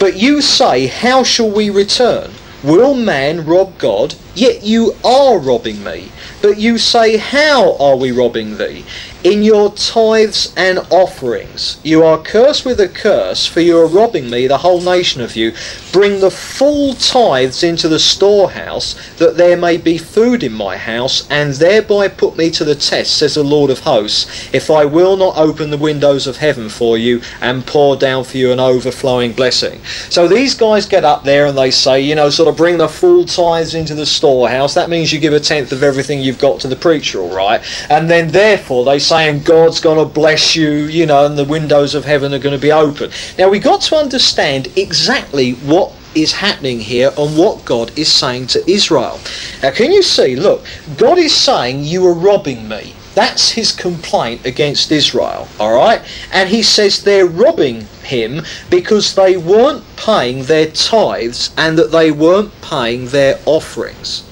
But you say, How shall we return? Will man rob God? Yet you are robbing me. But you say, How are we robbing thee? In your tithes and offerings. You are cursed with a curse, for you are robbing me, the whole nation of you. Bring the full tithes into the storehouse, that there may be food in my house, and thereby put me to the test, says the Lord of hosts, if I will not open the windows of heaven for you and pour down for you an overflowing blessing. So these guys get up there and they say, you know, sort of bring the full tithes into the storehouse. That means you give a tenth of everything you've got to the preacher, all right? And then therefore they saying God's going to bless you, you know, and the windows of heaven are going to be open. Now we've got to understand exactly what is happening here and what God is saying to Israel. Now can you see, look, God is saying you are robbing me. That's his complaint against Israel, all right? And he says they're robbing him because they weren't paying their tithes and that they weren't paying their offerings.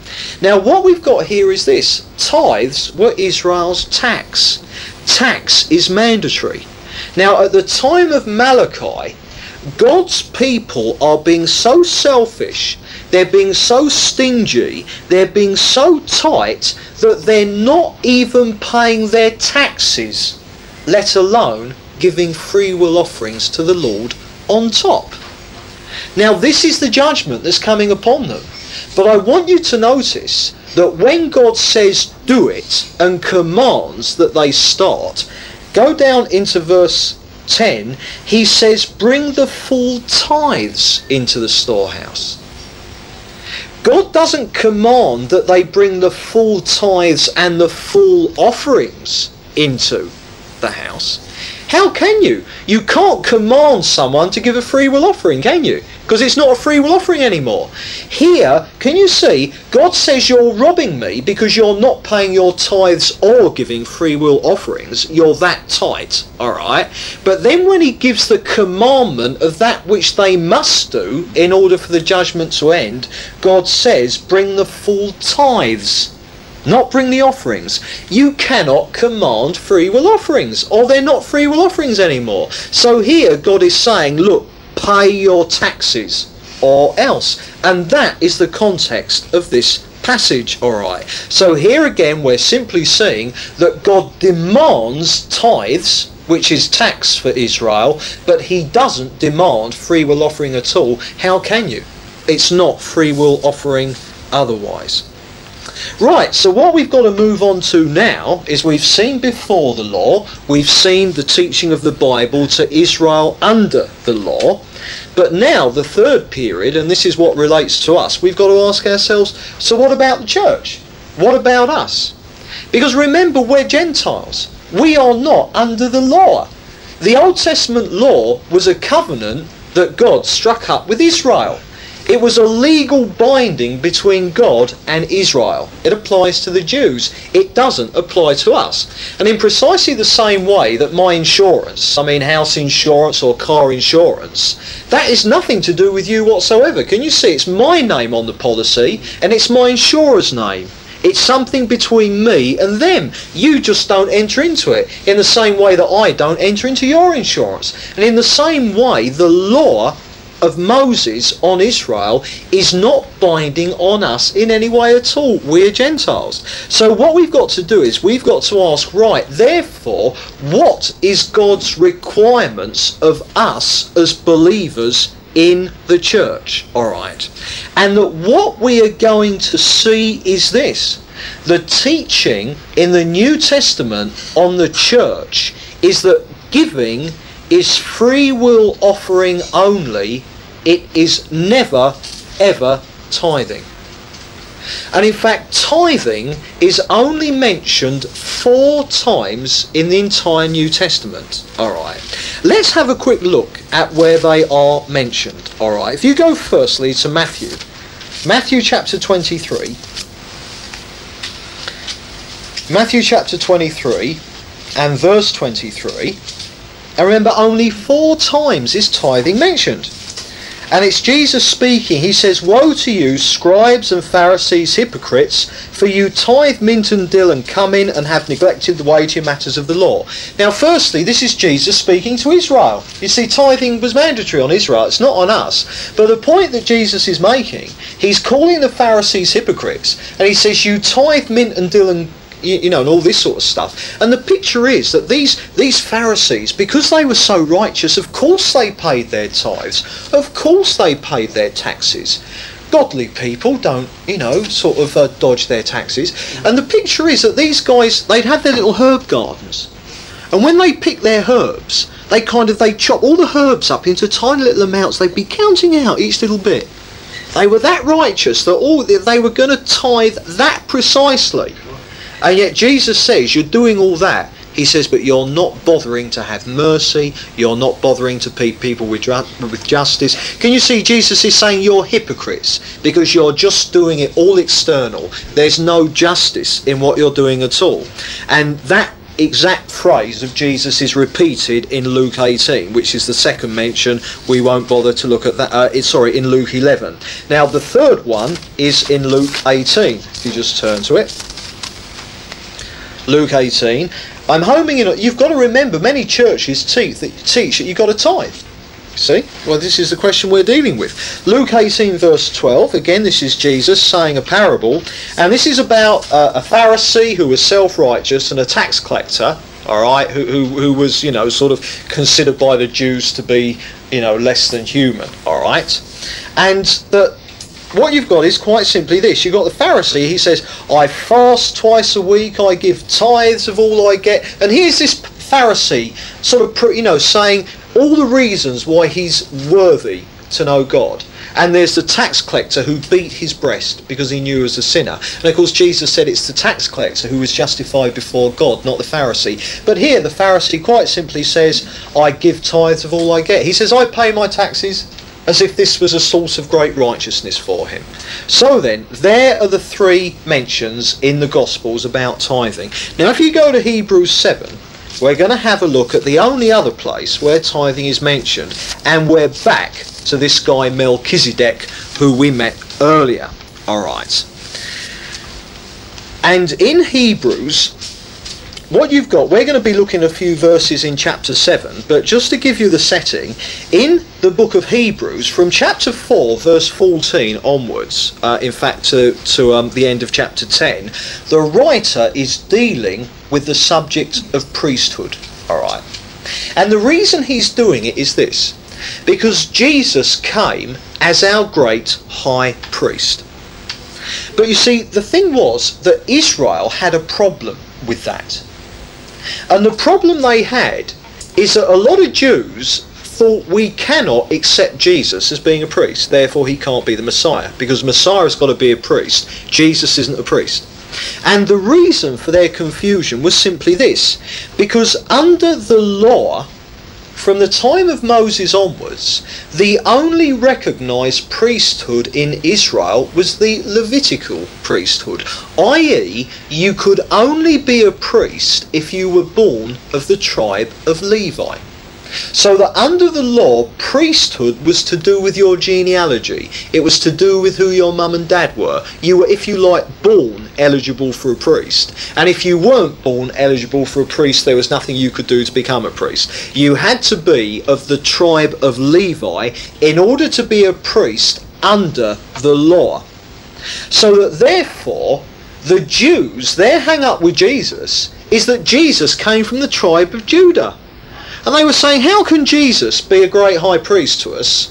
Now, what we've got here is this tithes were Israel's tax. Tax is mandatory. Now, at the time of Malachi, God's people are being so selfish, they're being so stingy, they're being so tight that they're not even paying their taxes, let alone giving free will offerings to the Lord on top. Now, this is the judgment that's coming upon them. But I want you to notice that when God says do it and commands that they start, go down into verse 10, he says, bring the full tithes into the storehouse. God doesn't command that they bring the full tithes and the full offerings into the house. How can you? You can't command someone to give a free will offering, can you? Because it's not a free will offering anymore. Here, can you see, God says you're robbing me because you're not paying your tithes or giving free will offerings. You're that tight, alright? But then when he gives the commandment of that which they must do in order for the judgment to end, God says, bring the full tithes not bring the offerings. You cannot command free will offerings, or they're not free will offerings anymore. So here God is saying, look, pay your taxes, or else. And that is the context of this passage, alright. So here again we're simply seeing that God demands tithes, which is tax for Israel, but he doesn't demand free will offering at all. How can you? It's not free will offering otherwise. Right, so what we've got to move on to now is we've seen before the law, we've seen the teaching of the Bible to Israel under the law, but now the third period, and this is what relates to us, we've got to ask ourselves so what about the church? What about us? Because remember, we're Gentiles. We are not under the law. The Old Testament law was a covenant that God struck up with Israel. It was a legal binding between God and Israel. It applies to the Jews. It doesn't apply to us. And in precisely the same way that my insurance, I mean house insurance or car insurance, that is nothing to do with you whatsoever. Can you see? It's my name on the policy and it's my insurer's name. It's something between me and them. You just don't enter into it in the same way that I don't enter into your insurance. And in the same way, the law of Moses on Israel is not binding on us in any way at all. We're Gentiles. So what we've got to do is we've got to ask, right, therefore, what is God's requirements of us as believers in the church? All right. And that what we are going to see is this. The teaching in the New Testament on the church is that giving is free will offering only, it is never ever tithing. And in fact, tithing is only mentioned four times in the entire New Testament. Alright. Let's have a quick look at where they are mentioned. Alright. If you go firstly to Matthew, Matthew chapter 23. Matthew chapter 23 and verse 23. And remember, only four times is tithing mentioned. And it's Jesus speaking. He says, Woe to you, scribes and Pharisees, hypocrites, for you tithe mint and dill and cummin and have neglected the weightier matters of the law. Now, firstly, this is Jesus speaking to Israel. You see, tithing was mandatory on Israel, it's not on us. But the point that Jesus is making, he's calling the Pharisees hypocrites, and he says, You tithe mint and dill and you know, and all this sort of stuff. And the picture is that these these Pharisees, because they were so righteous, of course they paid their tithes. Of course they paid their taxes. Godly people don't, you know, sort of uh, dodge their taxes. And the picture is that these guys, they'd have their little herb gardens. And when they pick their herbs, they kind of, they chop all the herbs up into tiny little amounts. They'd be counting out each little bit. They were that righteous that all they were going to tithe that precisely. And yet Jesus says you're doing all that. He says, but you're not bothering to have mercy. You're not bothering to pe- people with, with justice. Can you see Jesus is saying you're hypocrites because you're just doing it all external. There's no justice in what you're doing at all. And that exact phrase of Jesus is repeated in Luke 18, which is the second mention. We won't bother to look at that. Uh, sorry, in Luke 11. Now, the third one is in Luke 18. If you just turn to it. Luke 18. I'm homing in. You've got to remember, many churches teach that, teach that you've got to tithe. See? Well, this is the question we're dealing with. Luke 18, verse 12. Again, this is Jesus saying a parable. And this is about uh, a Pharisee who was self righteous and a tax collector. all right, who, who, who was, you know, sort of considered by the Jews to be, you know, less than human, all right? And that what you've got is quite simply this. You've got the Pharisee, he says, I fast twice a week, I give tithes of all I get. And here's this Pharisee sort of, you know, saying all the reasons why he's worthy to know God. And there's the tax collector who beat his breast because he knew he was a sinner. And of course, Jesus said it's the tax collector who was justified before God, not the Pharisee. But here, the Pharisee quite simply says, I give tithes of all I get. He says, I pay my taxes as if this was a source of great righteousness for him. So then, there are the three mentions in the Gospels about tithing. Now, if you go to Hebrews 7, we're going to have a look at the only other place where tithing is mentioned, and we're back to this guy Melchizedek who we met earlier. All right. And in Hebrews, what you've got, we're going to be looking at a few verses in chapter 7, but just to give you the setting, in the book of Hebrews, from chapter 4, verse 14 onwards, uh, in fact, to, to um, the end of chapter 10, the writer is dealing with the subject of priesthood. All right. And the reason he's doing it is this because Jesus came as our great high priest. But you see, the thing was that Israel had a problem with that. And the problem they had is that a lot of Jews thought we cannot accept Jesus as being a priest, therefore he can't be the Messiah, because Messiah's got to be a priest. Jesus isn't a priest. And the reason for their confusion was simply this because under the law, from the time of Moses onwards, the only recognised priesthood in Israel was the Levitical priesthood, i.e., you could only be a priest if you were born of the tribe of Levi. So that under the law, priesthood was to do with your genealogy. It was to do with who your mum and dad were. You were, if you like, born eligible for a priest. And if you weren't born eligible for a priest, there was nothing you could do to become a priest. You had to be of the tribe of Levi in order to be a priest under the law. So that therefore, the Jews, their hang up with Jesus is that Jesus came from the tribe of Judah. And they were saying, how can Jesus be a great high priest to us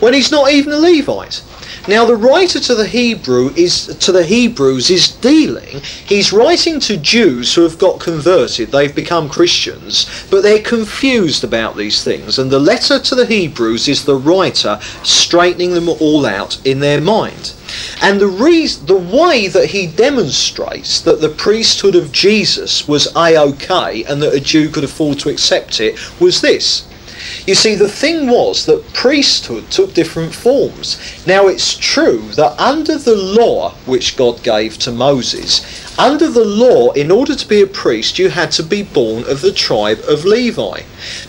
when he's not even a Levite? Now the writer to the Hebrew is to the Hebrews is dealing. He's writing to Jews who have got converted. They've become Christians, but they're confused about these things. And the letter to the Hebrews is the writer straightening them all out in their mind. And the reason, the way that he demonstrates that the priesthood of Jesus was a-okay and that a Jew could afford to accept it was this. You see, the thing was that priesthood took different forms. Now, it's true that under the law which God gave to Moses, under the law, in order to be a priest, you had to be born of the tribe of Levi.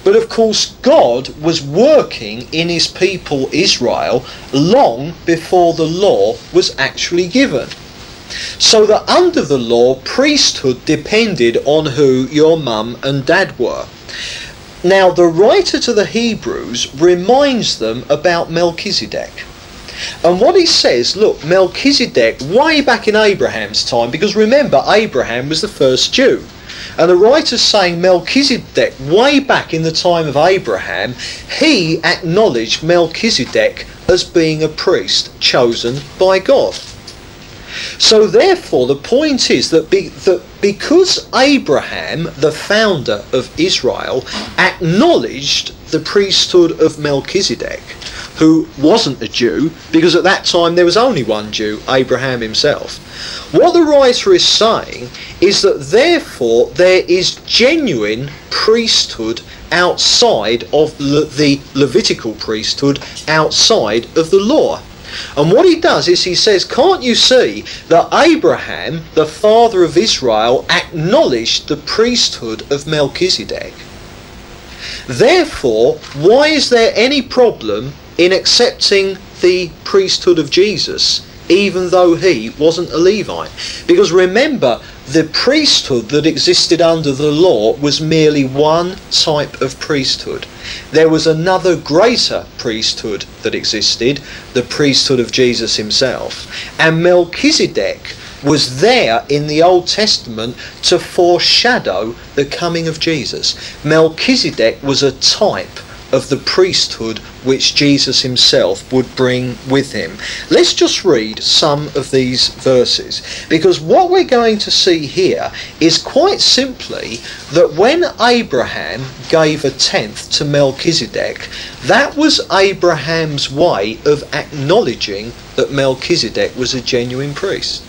But of course, God was working in his people Israel long before the law was actually given. So that under the law, priesthood depended on who your mum and dad were. Now, the writer to the Hebrews reminds them about Melchizedek. And what he says, look, Melchizedek, way back in Abraham's time, because remember, Abraham was the first Jew. And the writer's saying Melchizedek, way back in the time of Abraham, he acknowledged Melchizedek as being a priest chosen by God. So therefore, the point is that, be, that because Abraham, the founder of Israel, acknowledged the priesthood of Melchizedek, who wasn't a Jew, because at that time there was only one Jew, Abraham himself. What the writer is saying is that therefore there is genuine priesthood outside of Le- the Levitical priesthood, outside of the law. And what he does is he says, Can't you see that Abraham, the father of Israel, acknowledged the priesthood of Melchizedek? Therefore, why is there any problem in accepting the priesthood of Jesus, even though he wasn't a Levite? Because remember, the priesthood that existed under the law was merely one type of priesthood. There was another greater priesthood that existed, the priesthood of Jesus himself. And Melchizedek was there in the Old Testament to foreshadow the coming of Jesus. Melchizedek was a type of the priesthood which Jesus himself would bring with him. Let's just read some of these verses because what we're going to see here is quite simply that when Abraham gave a tenth to Melchizedek, that was Abraham's way of acknowledging that Melchizedek was a genuine priest.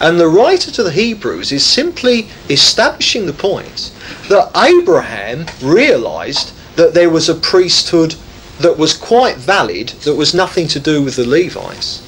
And the writer to the Hebrews is simply establishing the point that Abraham realized that there was a priesthood that was quite valid, that was nothing to do with the Levites.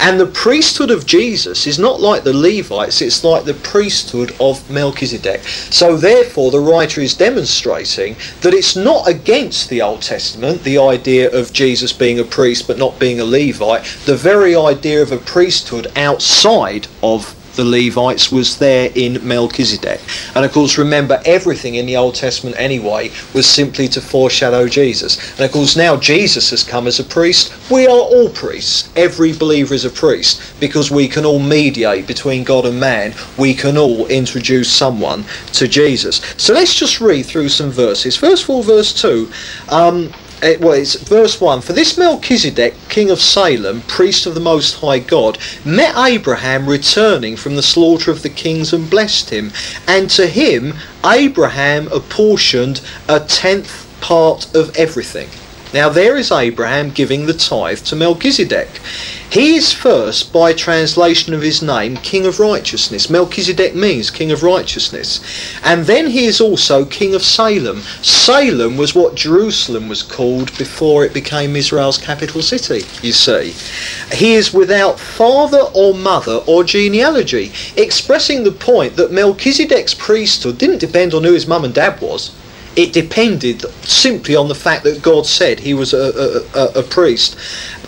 And the priesthood of Jesus is not like the Levites, it's like the priesthood of Melchizedek. So, therefore, the writer is demonstrating that it's not against the Old Testament, the idea of Jesus being a priest but not being a Levite, the very idea of a priesthood outside of the Levites was there in Melchizedek. And of course, remember, everything in the Old Testament anyway was simply to foreshadow Jesus. And of course, now Jesus has come as a priest. We are all priests. Every believer is a priest because we can all mediate between God and man. We can all introduce someone to Jesus. So let's just read through some verses. First of all, verse 2. Um, it, well, it's verse 1 For this Melchizedek, king of Salem, priest of the Most High God, met Abraham returning from the slaughter of the kings and blessed him. And to him, Abraham apportioned a tenth part of everything. Now, there is Abraham giving the tithe to Melchizedek. He is first, by translation of his name, King of Righteousness. Melchizedek means King of Righteousness. And then he is also King of Salem. Salem was what Jerusalem was called before it became Israel's capital city, you see. He is without father or mother or genealogy, expressing the point that Melchizedek's priesthood didn't depend on who his mum and dad was it depended simply on the fact that God said he was a, a, a, priest.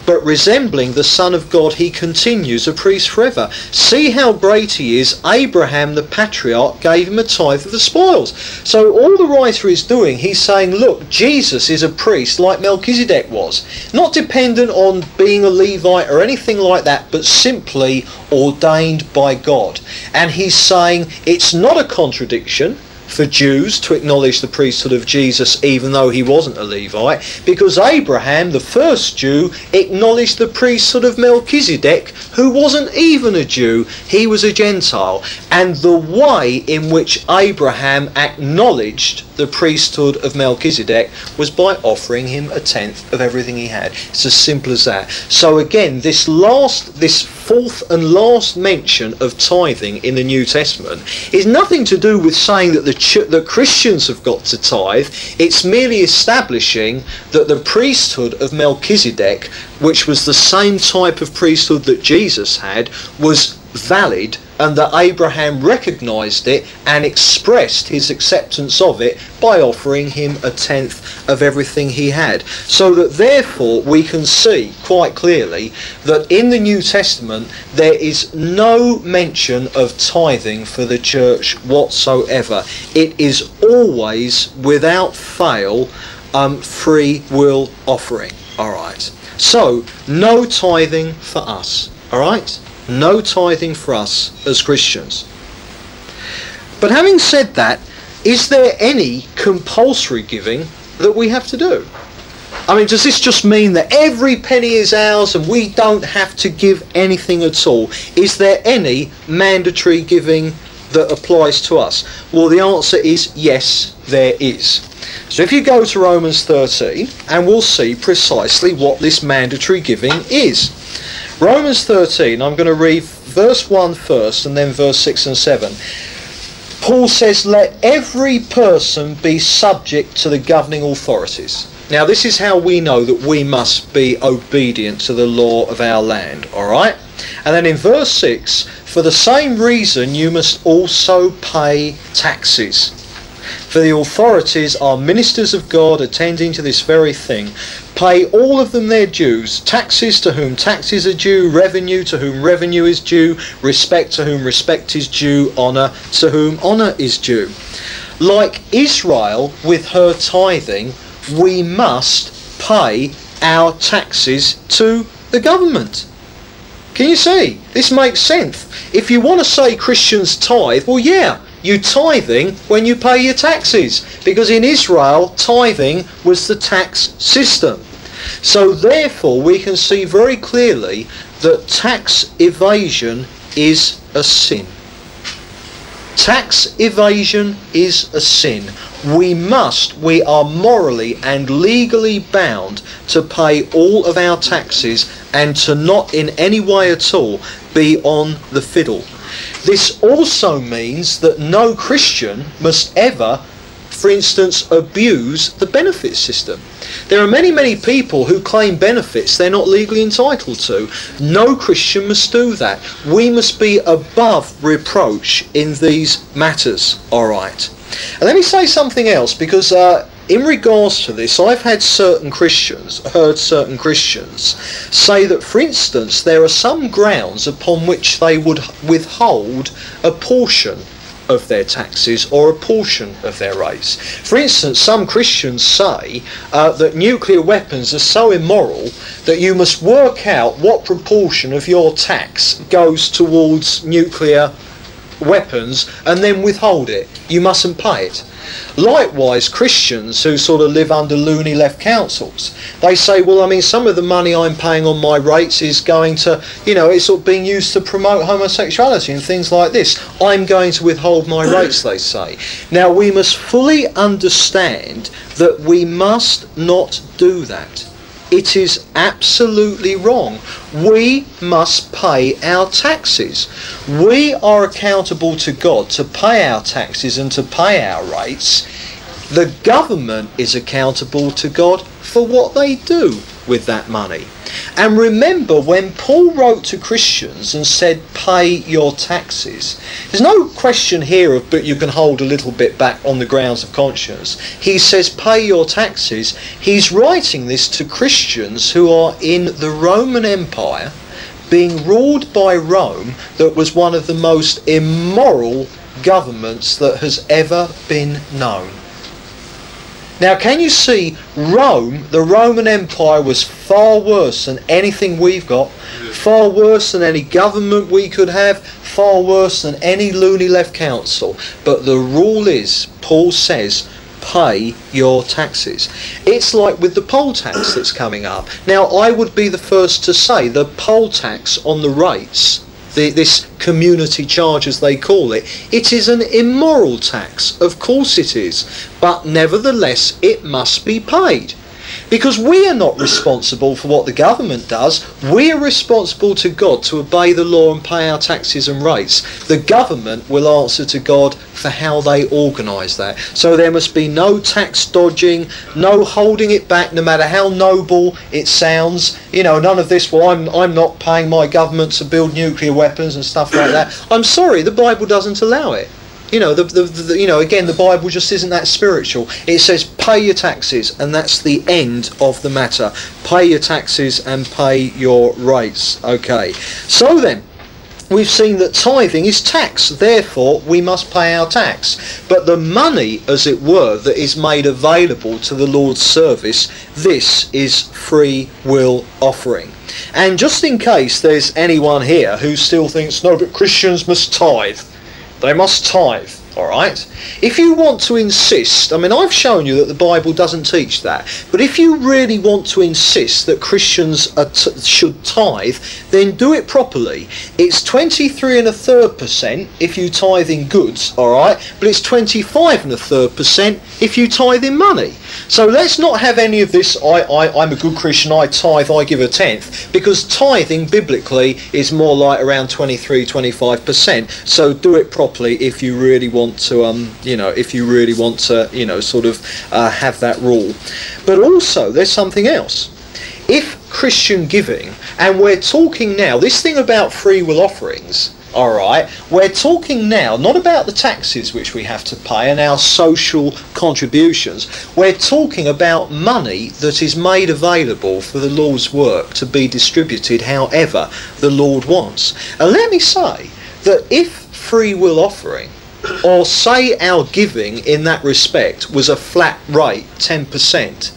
But resembling the Son of God, he continues a priest forever. See how great he is. Abraham, the patriarch, gave him a tithe of the spoils. So all the writer is doing, he's saying, look, Jesus is a priest like Melchizedek was. Not dependent on being a Levite or anything like that, but simply ordained by God. And he's saying it's not a contradiction for Jews to acknowledge the priesthood of Jesus even though he wasn't a Levite, because Abraham, the first Jew, acknowledged the priesthood of Melchizedek, who wasn't even a Jew, he was a Gentile. And the way in which Abraham acknowledged the priesthood of Melchizedek was by offering him a tenth of everything he had. It's as simple as that. So again, this last, this fourth and last mention of tithing in the New Testament is nothing to do with saying that the ch- that Christians have got to tithe. It's merely establishing that the priesthood of Melchizedek, which was the same type of priesthood that Jesus had, was valid and that Abraham recognized it and expressed his acceptance of it by offering him a tenth of everything he had. So that therefore we can see quite clearly that in the New Testament there is no mention of tithing for the church whatsoever. It is always, without fail, um, free will offering. All right. So, no tithing for us. All right? No tithing for us as Christians. But having said that, is there any compulsory giving that we have to do? I mean, does this just mean that every penny is ours and we don't have to give anything at all? Is there any mandatory giving that applies to us? Well, the answer is yes, there is. So if you go to Romans 13, and we'll see precisely what this mandatory giving is. Romans 13, I'm going to read verse 1 first and then verse 6 and 7. Paul says, Let every person be subject to the governing authorities. Now, this is how we know that we must be obedient to the law of our land, alright? And then in verse 6, for the same reason you must also pay taxes. For the authorities are ministers of God attending to this very thing. Pay all of them their dues, taxes to whom taxes are due, revenue to whom revenue is due, respect to whom respect is due, honour to whom honour is due. Like Israel with her tithing, we must pay our taxes to the government. Can you see? This makes sense. If you want to say Christians tithe, well, yeah, you tithing when you pay your taxes. Because in Israel, tithing was the tax system. So therefore, we can see very clearly that tax evasion is a sin. Tax evasion is a sin. We must, we are morally and legally bound to pay all of our taxes and to not in any way at all be on the fiddle. This also means that no Christian must ever for instance, abuse the benefit system. There are many, many people who claim benefits they're not legally entitled to. No Christian must do that. We must be above reproach in these matters, alright? And let me say something else because uh, in regards to this, I've had certain Christians, heard certain Christians say that, for instance, there are some grounds upon which they would withhold a portion of their taxes or a portion of their rates. For instance, some Christians say uh, that nuclear weapons are so immoral that you must work out what proportion of your tax goes towards nuclear weapons and then withhold it. You mustn't pay it. Likewise, Christians who sort of live under loony left councils, they say, well, I mean, some of the money I'm paying on my rates is going to, you know, it's sort of being used to promote homosexuality and things like this. I'm going to withhold my [laughs] rates, they say. Now, we must fully understand that we must not do that. It is absolutely wrong. We must pay our taxes. We are accountable to God to pay our taxes and to pay our rates. The government is accountable to God for what they do with that money. And remember, when Paul wrote to Christians and said, pay your taxes, there's no question here of, but you can hold a little bit back on the grounds of conscience. He says, pay your taxes. He's writing this to Christians who are in the Roman Empire, being ruled by Rome, that was one of the most immoral governments that has ever been known. Now, can you see Rome, the Roman Empire, was far worse than anything we've got, far worse than any government we could have, far worse than any loony left council. But the rule is, Paul says, pay your taxes. It's like with the poll tax that's coming up. Now, I would be the first to say the poll tax on the rates the, this community charge, as they call it, it is an immoral tax. Of course it is. But nevertheless, it must be paid. Because we are not responsible for what the government does. We are responsible to God to obey the law and pay our taxes and rates. The government will answer to God for how they organise that. So there must be no tax dodging, no holding it back, no matter how noble it sounds. You know, none of this. Well, I'm I'm not paying my government to build nuclear weapons and stuff like that. [coughs] I'm sorry, the Bible doesn't allow it. You know, the, the, the, you know, again, the Bible just isn't that spiritual. It says pay your taxes, and that's the end of the matter. Pay your taxes and pay your rates. Okay. So then, we've seen that tithing is tax, therefore we must pay our tax. But the money, as it were, that is made available to the Lord's service, this is free will offering. And just in case there's anyone here who still thinks, no, but Christians must tithe. They must tithe. All right? If you want to insist, I mean, I've shown you that the Bible doesn't teach that, but if you really want to insist that Christians should tithe, then do it properly. It's 23 and a third percent if you tithe in goods, all right? But it's 25 and a third percent if you tithe in money. So let's not have any of this, I, I, I'm a good Christian, I tithe, I give a tenth, because tithing biblically is more like around 23, 25%. So do it properly if you really want to, um, you know, if you really want to, you know, sort of uh, have that rule. But also, there's something else. If Christian giving, and we're talking now, this thing about free will offerings, all right, we're talking now not about the taxes which we have to pay and our social contributions. We're talking about money that is made available for the Lord's work to be distributed however the Lord wants. And let me say that if free will offering or say our giving in that respect was a flat rate 10%,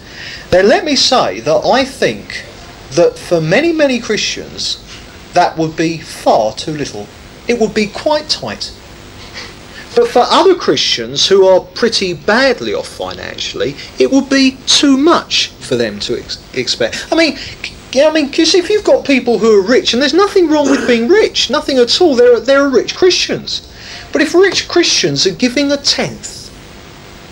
then let me say that I think that for many, many Christians, that would be far too little. It would be quite tight. But for other Christians who are pretty badly off financially, it would be too much for them to ex- expect. I mean, yeah, I mean, because if you've got people who are rich, and there's nothing wrong with being rich, nothing at all. There are rich Christians, but if rich Christians are giving a tenth,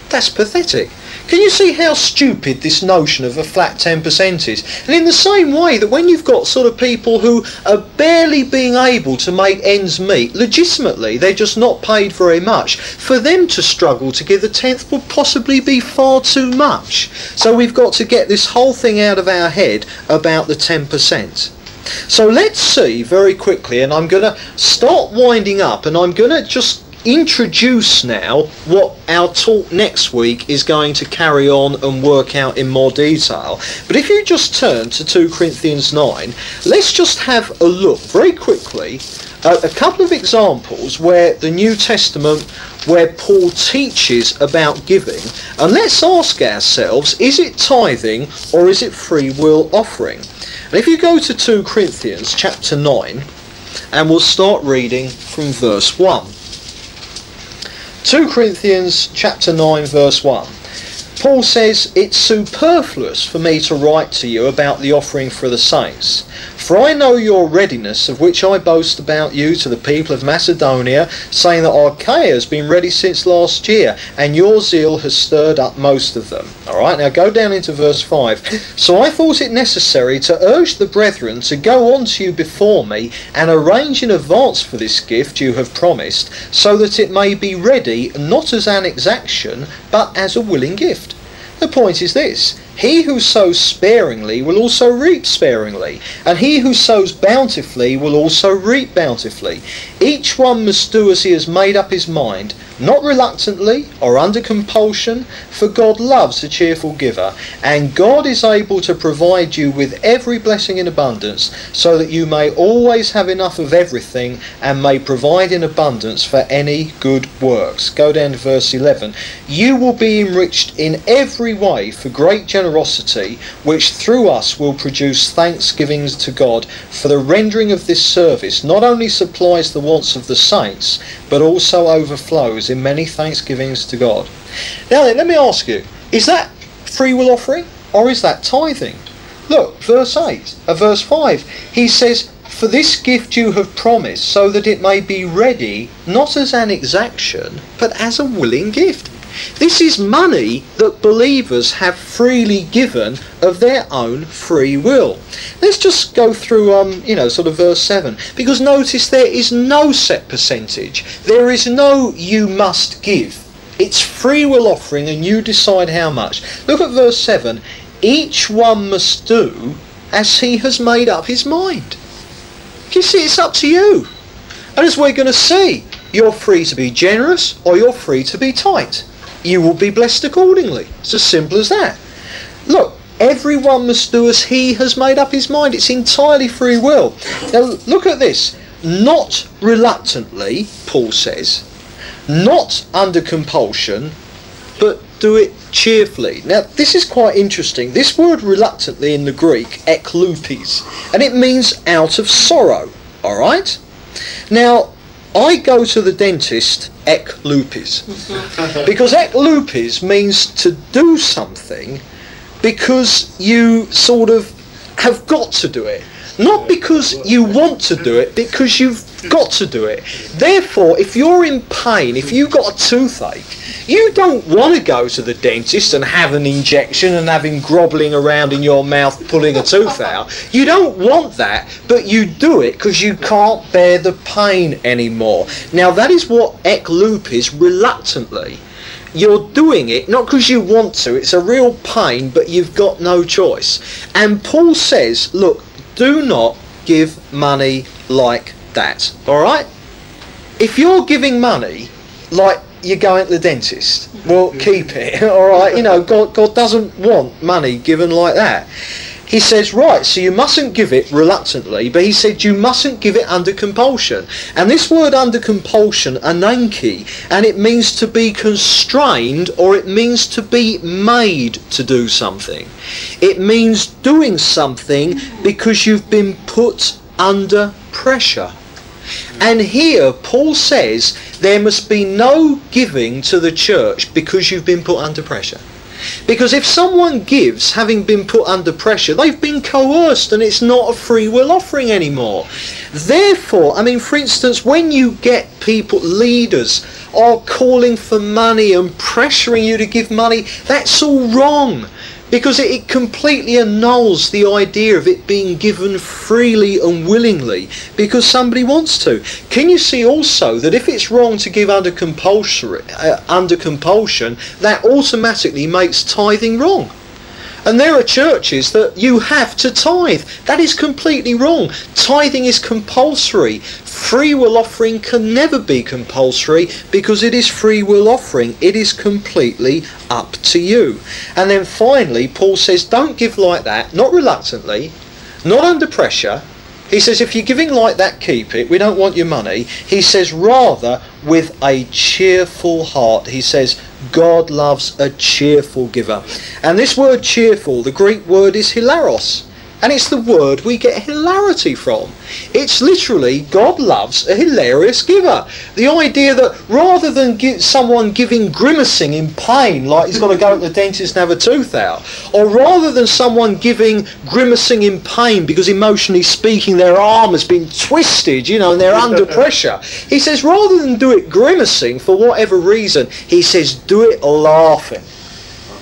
that's pathetic. Can you see how stupid this notion of a flat 10% is? And in the same way that when you've got sort of people who are barely being able to make ends meet, legitimately, they're just not paid very much, for them to struggle to give a tenth would possibly be far too much. So we've got to get this whole thing out of our head about the 10%. So let's see very quickly, and I'm going to start winding up, and I'm going to just introduce now what our talk next week is going to carry on and work out in more detail. But if you just turn to 2 Corinthians 9, let's just have a look very quickly at a couple of examples where the New Testament where Paul teaches about giving and let's ask ourselves is it tithing or is it free will offering? And if you go to 2 Corinthians chapter 9 and we'll start reading from verse 1. 2 Corinthians chapter 9 verse 1. Paul says, It's superfluous for me to write to you about the offering for the saints, for I know your readiness, of which I boast about you to the people of Macedonia, saying that Achaia has been ready since last year, and your zeal has stirred up most of them. Alright, now go down into verse 5. So I thought it necessary to urge the brethren to go on to you before me, and arrange in advance for this gift you have promised, so that it may be ready, not as an exaction, but as a willing gift. The point is this he who sows sparingly will also reap sparingly, and he who sows bountifully will also reap bountifully. Each one must do as he has made up his mind, not reluctantly or under compulsion, for God loves a cheerful giver, and God is able to provide you with every blessing in abundance, so that you may always have enough of everything and may provide in abundance for any good works. Go down to verse 11. You will be enriched in every way for great generosity, which through us will produce thanksgivings to God, for the rendering of this service not only supplies the wants of the saints, but also overflows in many thanksgivings to God. Now then, let me ask you, is that free will offering or is that tithing? Look, verse 8, uh, verse 5, he says, For this gift you have promised, so that it may be ready, not as an exaction, but as a willing gift. This is money that believers have freely given of their own free will. Let's just go through, um, you know, sort of verse 7, because notice there is no set percentage. There is no you must give. It's free will offering and you decide how much. Look at verse 7. Each one must do as he has made up his mind. You see, it's up to you. And as we're going to see, you're free to be generous or you're free to be tight. You will be blessed accordingly. It's as simple as that. Look, everyone must do as he has made up his mind. It's entirely free will. Now, look at this. Not reluctantly, Paul says, not under compulsion, but do it cheerfully. Now, this is quite interesting. This word reluctantly in the Greek, eklupes, and it means out of sorrow. All right? Now, I go to the dentist ek lupis [laughs] because ek lupis means to do something because you sort of have got to do it. Not because you want to do it, because you've got to do it. Therefore, if you're in pain, if you've got a toothache, you don't want to go to the dentist and have an injection and have him grovelling around in your mouth pulling a tooth out. You don't want that, but you do it because you can't bear the pain anymore. Now, that is what ek is reluctantly you're doing it not because you want to, it's a real pain, but you've got no choice. And Paul says, look, do not give money like that. All right? If you're giving money like you're going to the dentist, well, keep it. [laughs] All right? You know, God, God doesn't want money given like that. He says, right, so you mustn't give it reluctantly, but he said you mustn't give it under compulsion. And this word under compulsion, ananki, and it means to be constrained or it means to be made to do something. It means doing something because you've been put under pressure. And here Paul says there must be no giving to the church because you've been put under pressure. Because if someone gives having been put under pressure, they've been coerced and it's not a free will offering anymore. Therefore, I mean, for instance, when you get people, leaders, are calling for money and pressuring you to give money, that's all wrong because it, completely annuls the idea of it being given freely and willingly because somebody wants to. Can you see also that if it's wrong to give under compulsory uh, under compulsion, that automatically makes tithing wrong? And there are churches that you have to tithe. That is completely wrong. Tithing is compulsory. Free will offering can never be compulsory because it is free will offering. It is completely up to you. And then finally, Paul says, don't give like that, not reluctantly, not under pressure. He says, if you're giving like that, keep it. We don't want your money. He says, rather with a cheerful heart. He says, God loves a cheerful giver. And this word cheerful, the Greek word is hilaros. And it's the word we get hilarity from. It's literally God loves a hilarious giver. The idea that rather than give someone giving grimacing in pain, like he's got to go to the dentist and have a tooth out, or rather than someone giving grimacing in pain because emotionally speaking their arm has been twisted, you know, and they're under [laughs] pressure, he says rather than do it grimacing for whatever reason, he says do it laughing.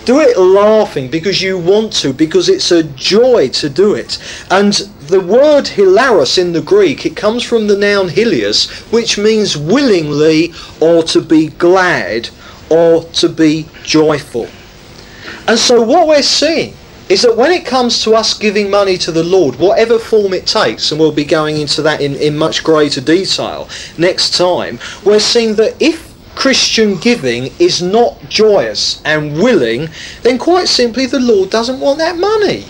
Do it laughing because you want to, because it's a joy to do it. And the word hilaros in the Greek, it comes from the noun hilios, which means willingly or to be glad or to be joyful. And so what we're seeing is that when it comes to us giving money to the Lord, whatever form it takes, and we'll be going into that in, in much greater detail next time, we're seeing that if Christian giving is not joyous and willing, then quite simply the Lord doesn't want that money.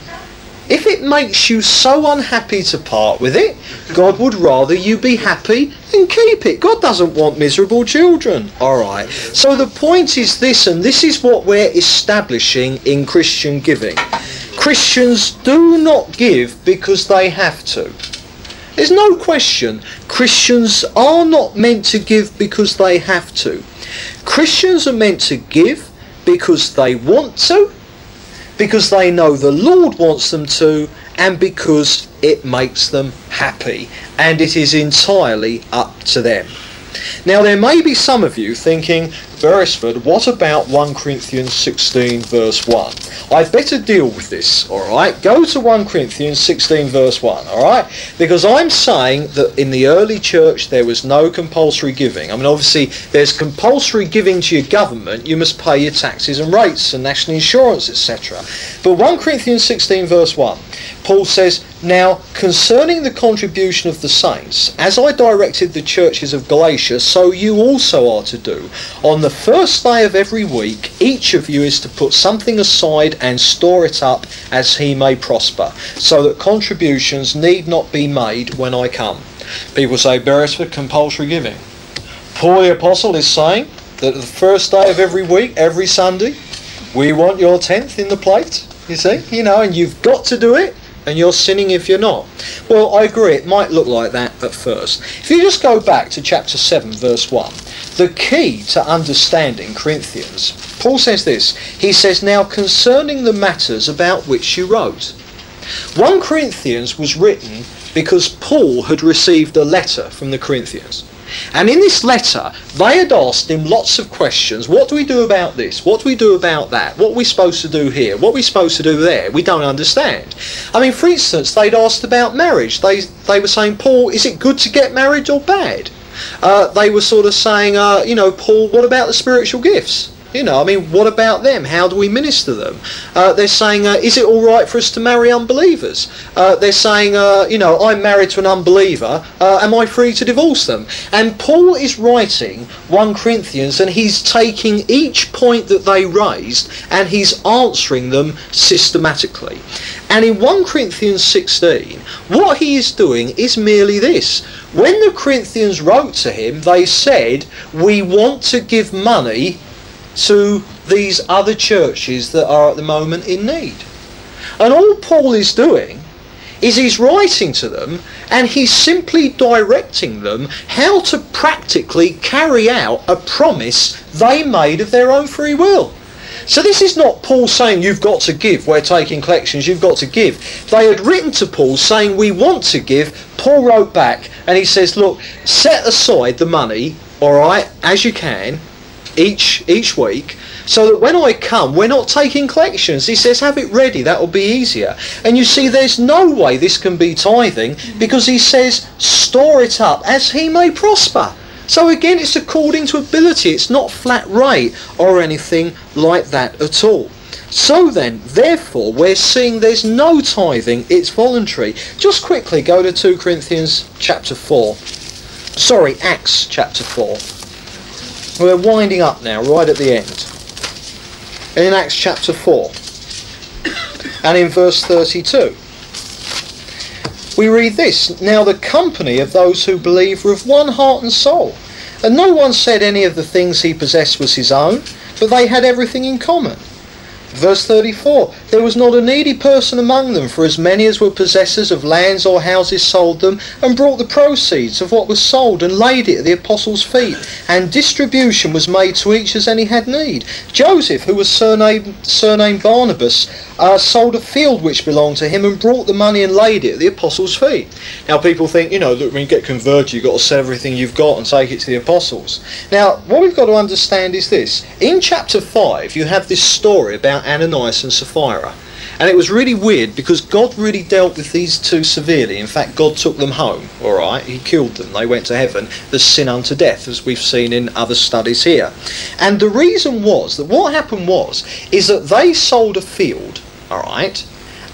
If it makes you so unhappy to part with it, God would rather you be happy and keep it. God doesn't want miserable children. Alright. So the point is this, and this is what we're establishing in Christian giving. Christians do not give because they have to. There's no question Christians are not meant to give because they have to. Christians are meant to give because they want to, because they know the Lord wants them to, and because it makes them happy. And it is entirely up to them. Now, there may be some of you thinking, Beresford, what about 1 Corinthians 16, verse 1? I'd better deal with this, alright? Go to 1 Corinthians 16, verse 1, alright? Because I'm saying that in the early church there was no compulsory giving. I mean, obviously, there's compulsory giving to your government. You must pay your taxes and rates and national insurance, etc. But 1 Corinthians 16, verse 1, Paul says, Now, concerning the contribution of the saints, as I directed the churches of Galatia, so you also are to do. On the first day of every week, each of you is to put something aside and store it up as he may prosper, so that contributions need not be made when I come. People say, Beresford, compulsory giving. Paul the Apostle is saying that the first day of every week, every Sunday, we want your tenth in the plate, you see, you know, and you've got to do it and you're sinning if you're not. Well, I agree, it might look like that at first. If you just go back to chapter 7, verse 1, the key to understanding Corinthians, Paul says this. He says, Now concerning the matters about which you wrote. 1 Corinthians was written because Paul had received a letter from the Corinthians. And in this letter, they had asked him lots of questions. What do we do about this? What do we do about that? What are we supposed to do here? What are we supposed to do there? We don't understand. I mean, for instance, they'd asked about marriage. They, they were saying, Paul, is it good to get married or bad? Uh, they were sort of saying, uh, you know, Paul, what about the spiritual gifts? You know, I mean, what about them? How do we minister them? Uh, they're saying, uh, is it all right for us to marry unbelievers? Uh, they're saying, uh, you know, I'm married to an unbeliever. Uh, am I free to divorce them? And Paul is writing 1 Corinthians and he's taking each point that they raised and he's answering them systematically. And in 1 Corinthians 16, what he is doing is merely this. When the Corinthians wrote to him, they said, We want to give money to these other churches that are at the moment in need. And all Paul is doing is he's writing to them and he's simply directing them how to practically carry out a promise they made of their own free will. So this is not Paul saying you've got to give, we're taking collections, you've got to give. They had written to Paul saying we want to give. Paul wrote back and he says, look, set aside the money, all right, as you can, each each week, so that when I come, we're not taking collections. He says, have it ready, that'll be easier. And you see, there's no way this can be tithing because he says, store it up as he may prosper. So again, it's according to ability. It's not flat rate or anything like that at all. So then, therefore, we're seeing there's no tithing, it's voluntary. Just quickly go to 2 Corinthians chapter 4. Sorry, Acts chapter 4. We're winding up now, right at the end. In Acts chapter 4 and in verse 32 we read this Now the company of those who believe were of one heart and soul, and no one said any of the things he possessed was his own, but they had everything in common. Verse 34 There was not a needy person among them, for as many as were possessors of lands or houses sold them, and brought the proceeds of what was sold, and laid it at the apostles' feet, and distribution was made to each as any had need. Joseph, who was surnamed, surnamed Barnabas, uh, sold a field which belonged to him, and brought the money and laid it at the apostles' feet. Now, people think, you know, that when you get converted, you've got to sell everything you've got and take it to the apostles. Now, what we've got to understand is this. In chapter 5, you have this story about Ananias and Sapphira. And it was really weird because God really dealt with these two severely. In fact, God took them home, all right? He killed them. They went to heaven. The sin unto death, as we've seen in other studies here. And the reason was that what happened was, is that they sold a field, all right?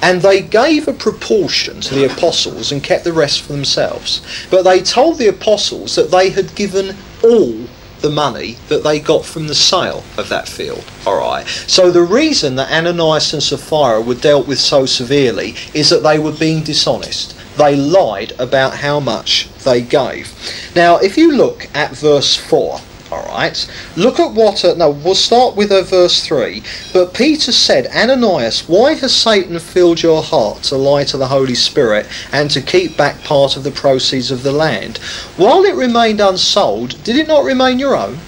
And they gave a proportion to the apostles and kept the rest for themselves. But they told the apostles that they had given all the money that they got from the sale of that field. All right. So the reason that Ananias and Sapphira were dealt with so severely is that they were being dishonest. They lied about how much they gave. Now, if you look at verse 4, all right. Look at what. Uh, we'll start with uh, verse three. But Peter said, Ananias, why has Satan filled your heart to lie to the Holy Spirit and to keep back part of the proceeds of the land? While it remained unsold, did it not remain your own?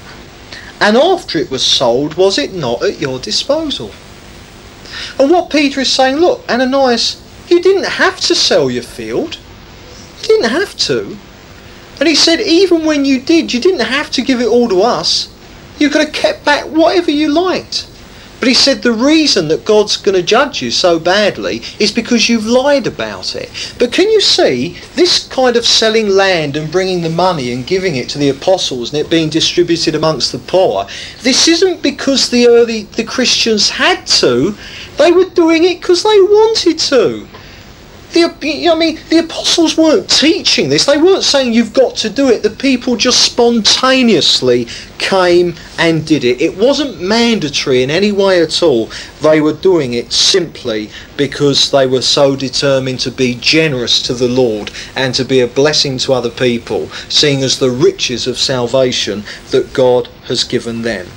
And after it was sold, was it not at your disposal? And what Peter is saying, look, Ananias, you didn't have to sell your field. You didn't have to. And he said, even when you did, you didn't have to give it all to us. You could have kept back whatever you liked. But he said the reason that God's going to judge you so badly is because you've lied about it. But can you see this kind of selling land and bringing the money and giving it to the apostles and it being distributed amongst the poor? This isn't because the early the Christians had to. They were doing it because they wanted to. The, I mean, the apostles weren't teaching this. They weren't saying you've got to do it. The people just spontaneously came and did it. It wasn't mandatory in any way at all. They were doing it simply because they were so determined to be generous to the Lord and to be a blessing to other people, seeing as the riches of salvation that God has given them.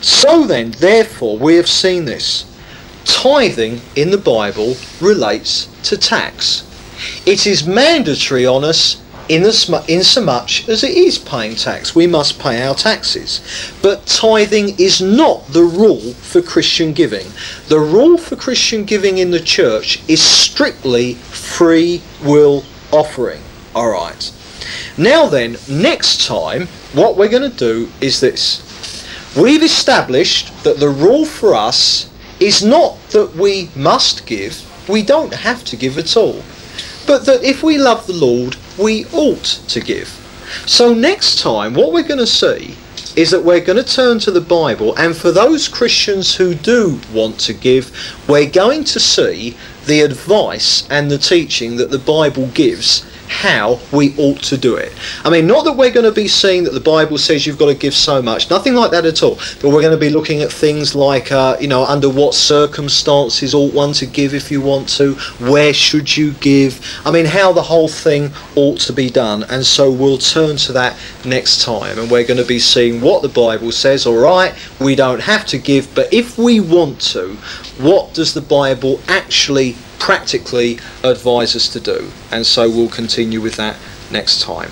So then, therefore, we have seen this tithing in the Bible relates to tax. It is mandatory on us in, in so much as it is paying tax. We must pay our taxes. But tithing is not the rule for Christian giving. The rule for Christian giving in the church is strictly free will offering. All right. Now then, next time, what we're going to do is this. We've established that the rule for us is not that we must give, we don't have to give at all, but that if we love the Lord, we ought to give. So next time, what we're going to see is that we're going to turn to the Bible, and for those Christians who do want to give, we're going to see the advice and the teaching that the Bible gives how we ought to do it. I mean, not that we're going to be seeing that the Bible says you've got to give so much, nothing like that at all. But we're going to be looking at things like, uh, you know, under what circumstances ought one to give if you want to, where should you give. I mean, how the whole thing ought to be done. And so we'll turn to that next time, and we're going to be seeing what the Bible says. All right, we don't have to give, but if we want to, what does the Bible actually practically advise us to do. And so we'll continue with that next time.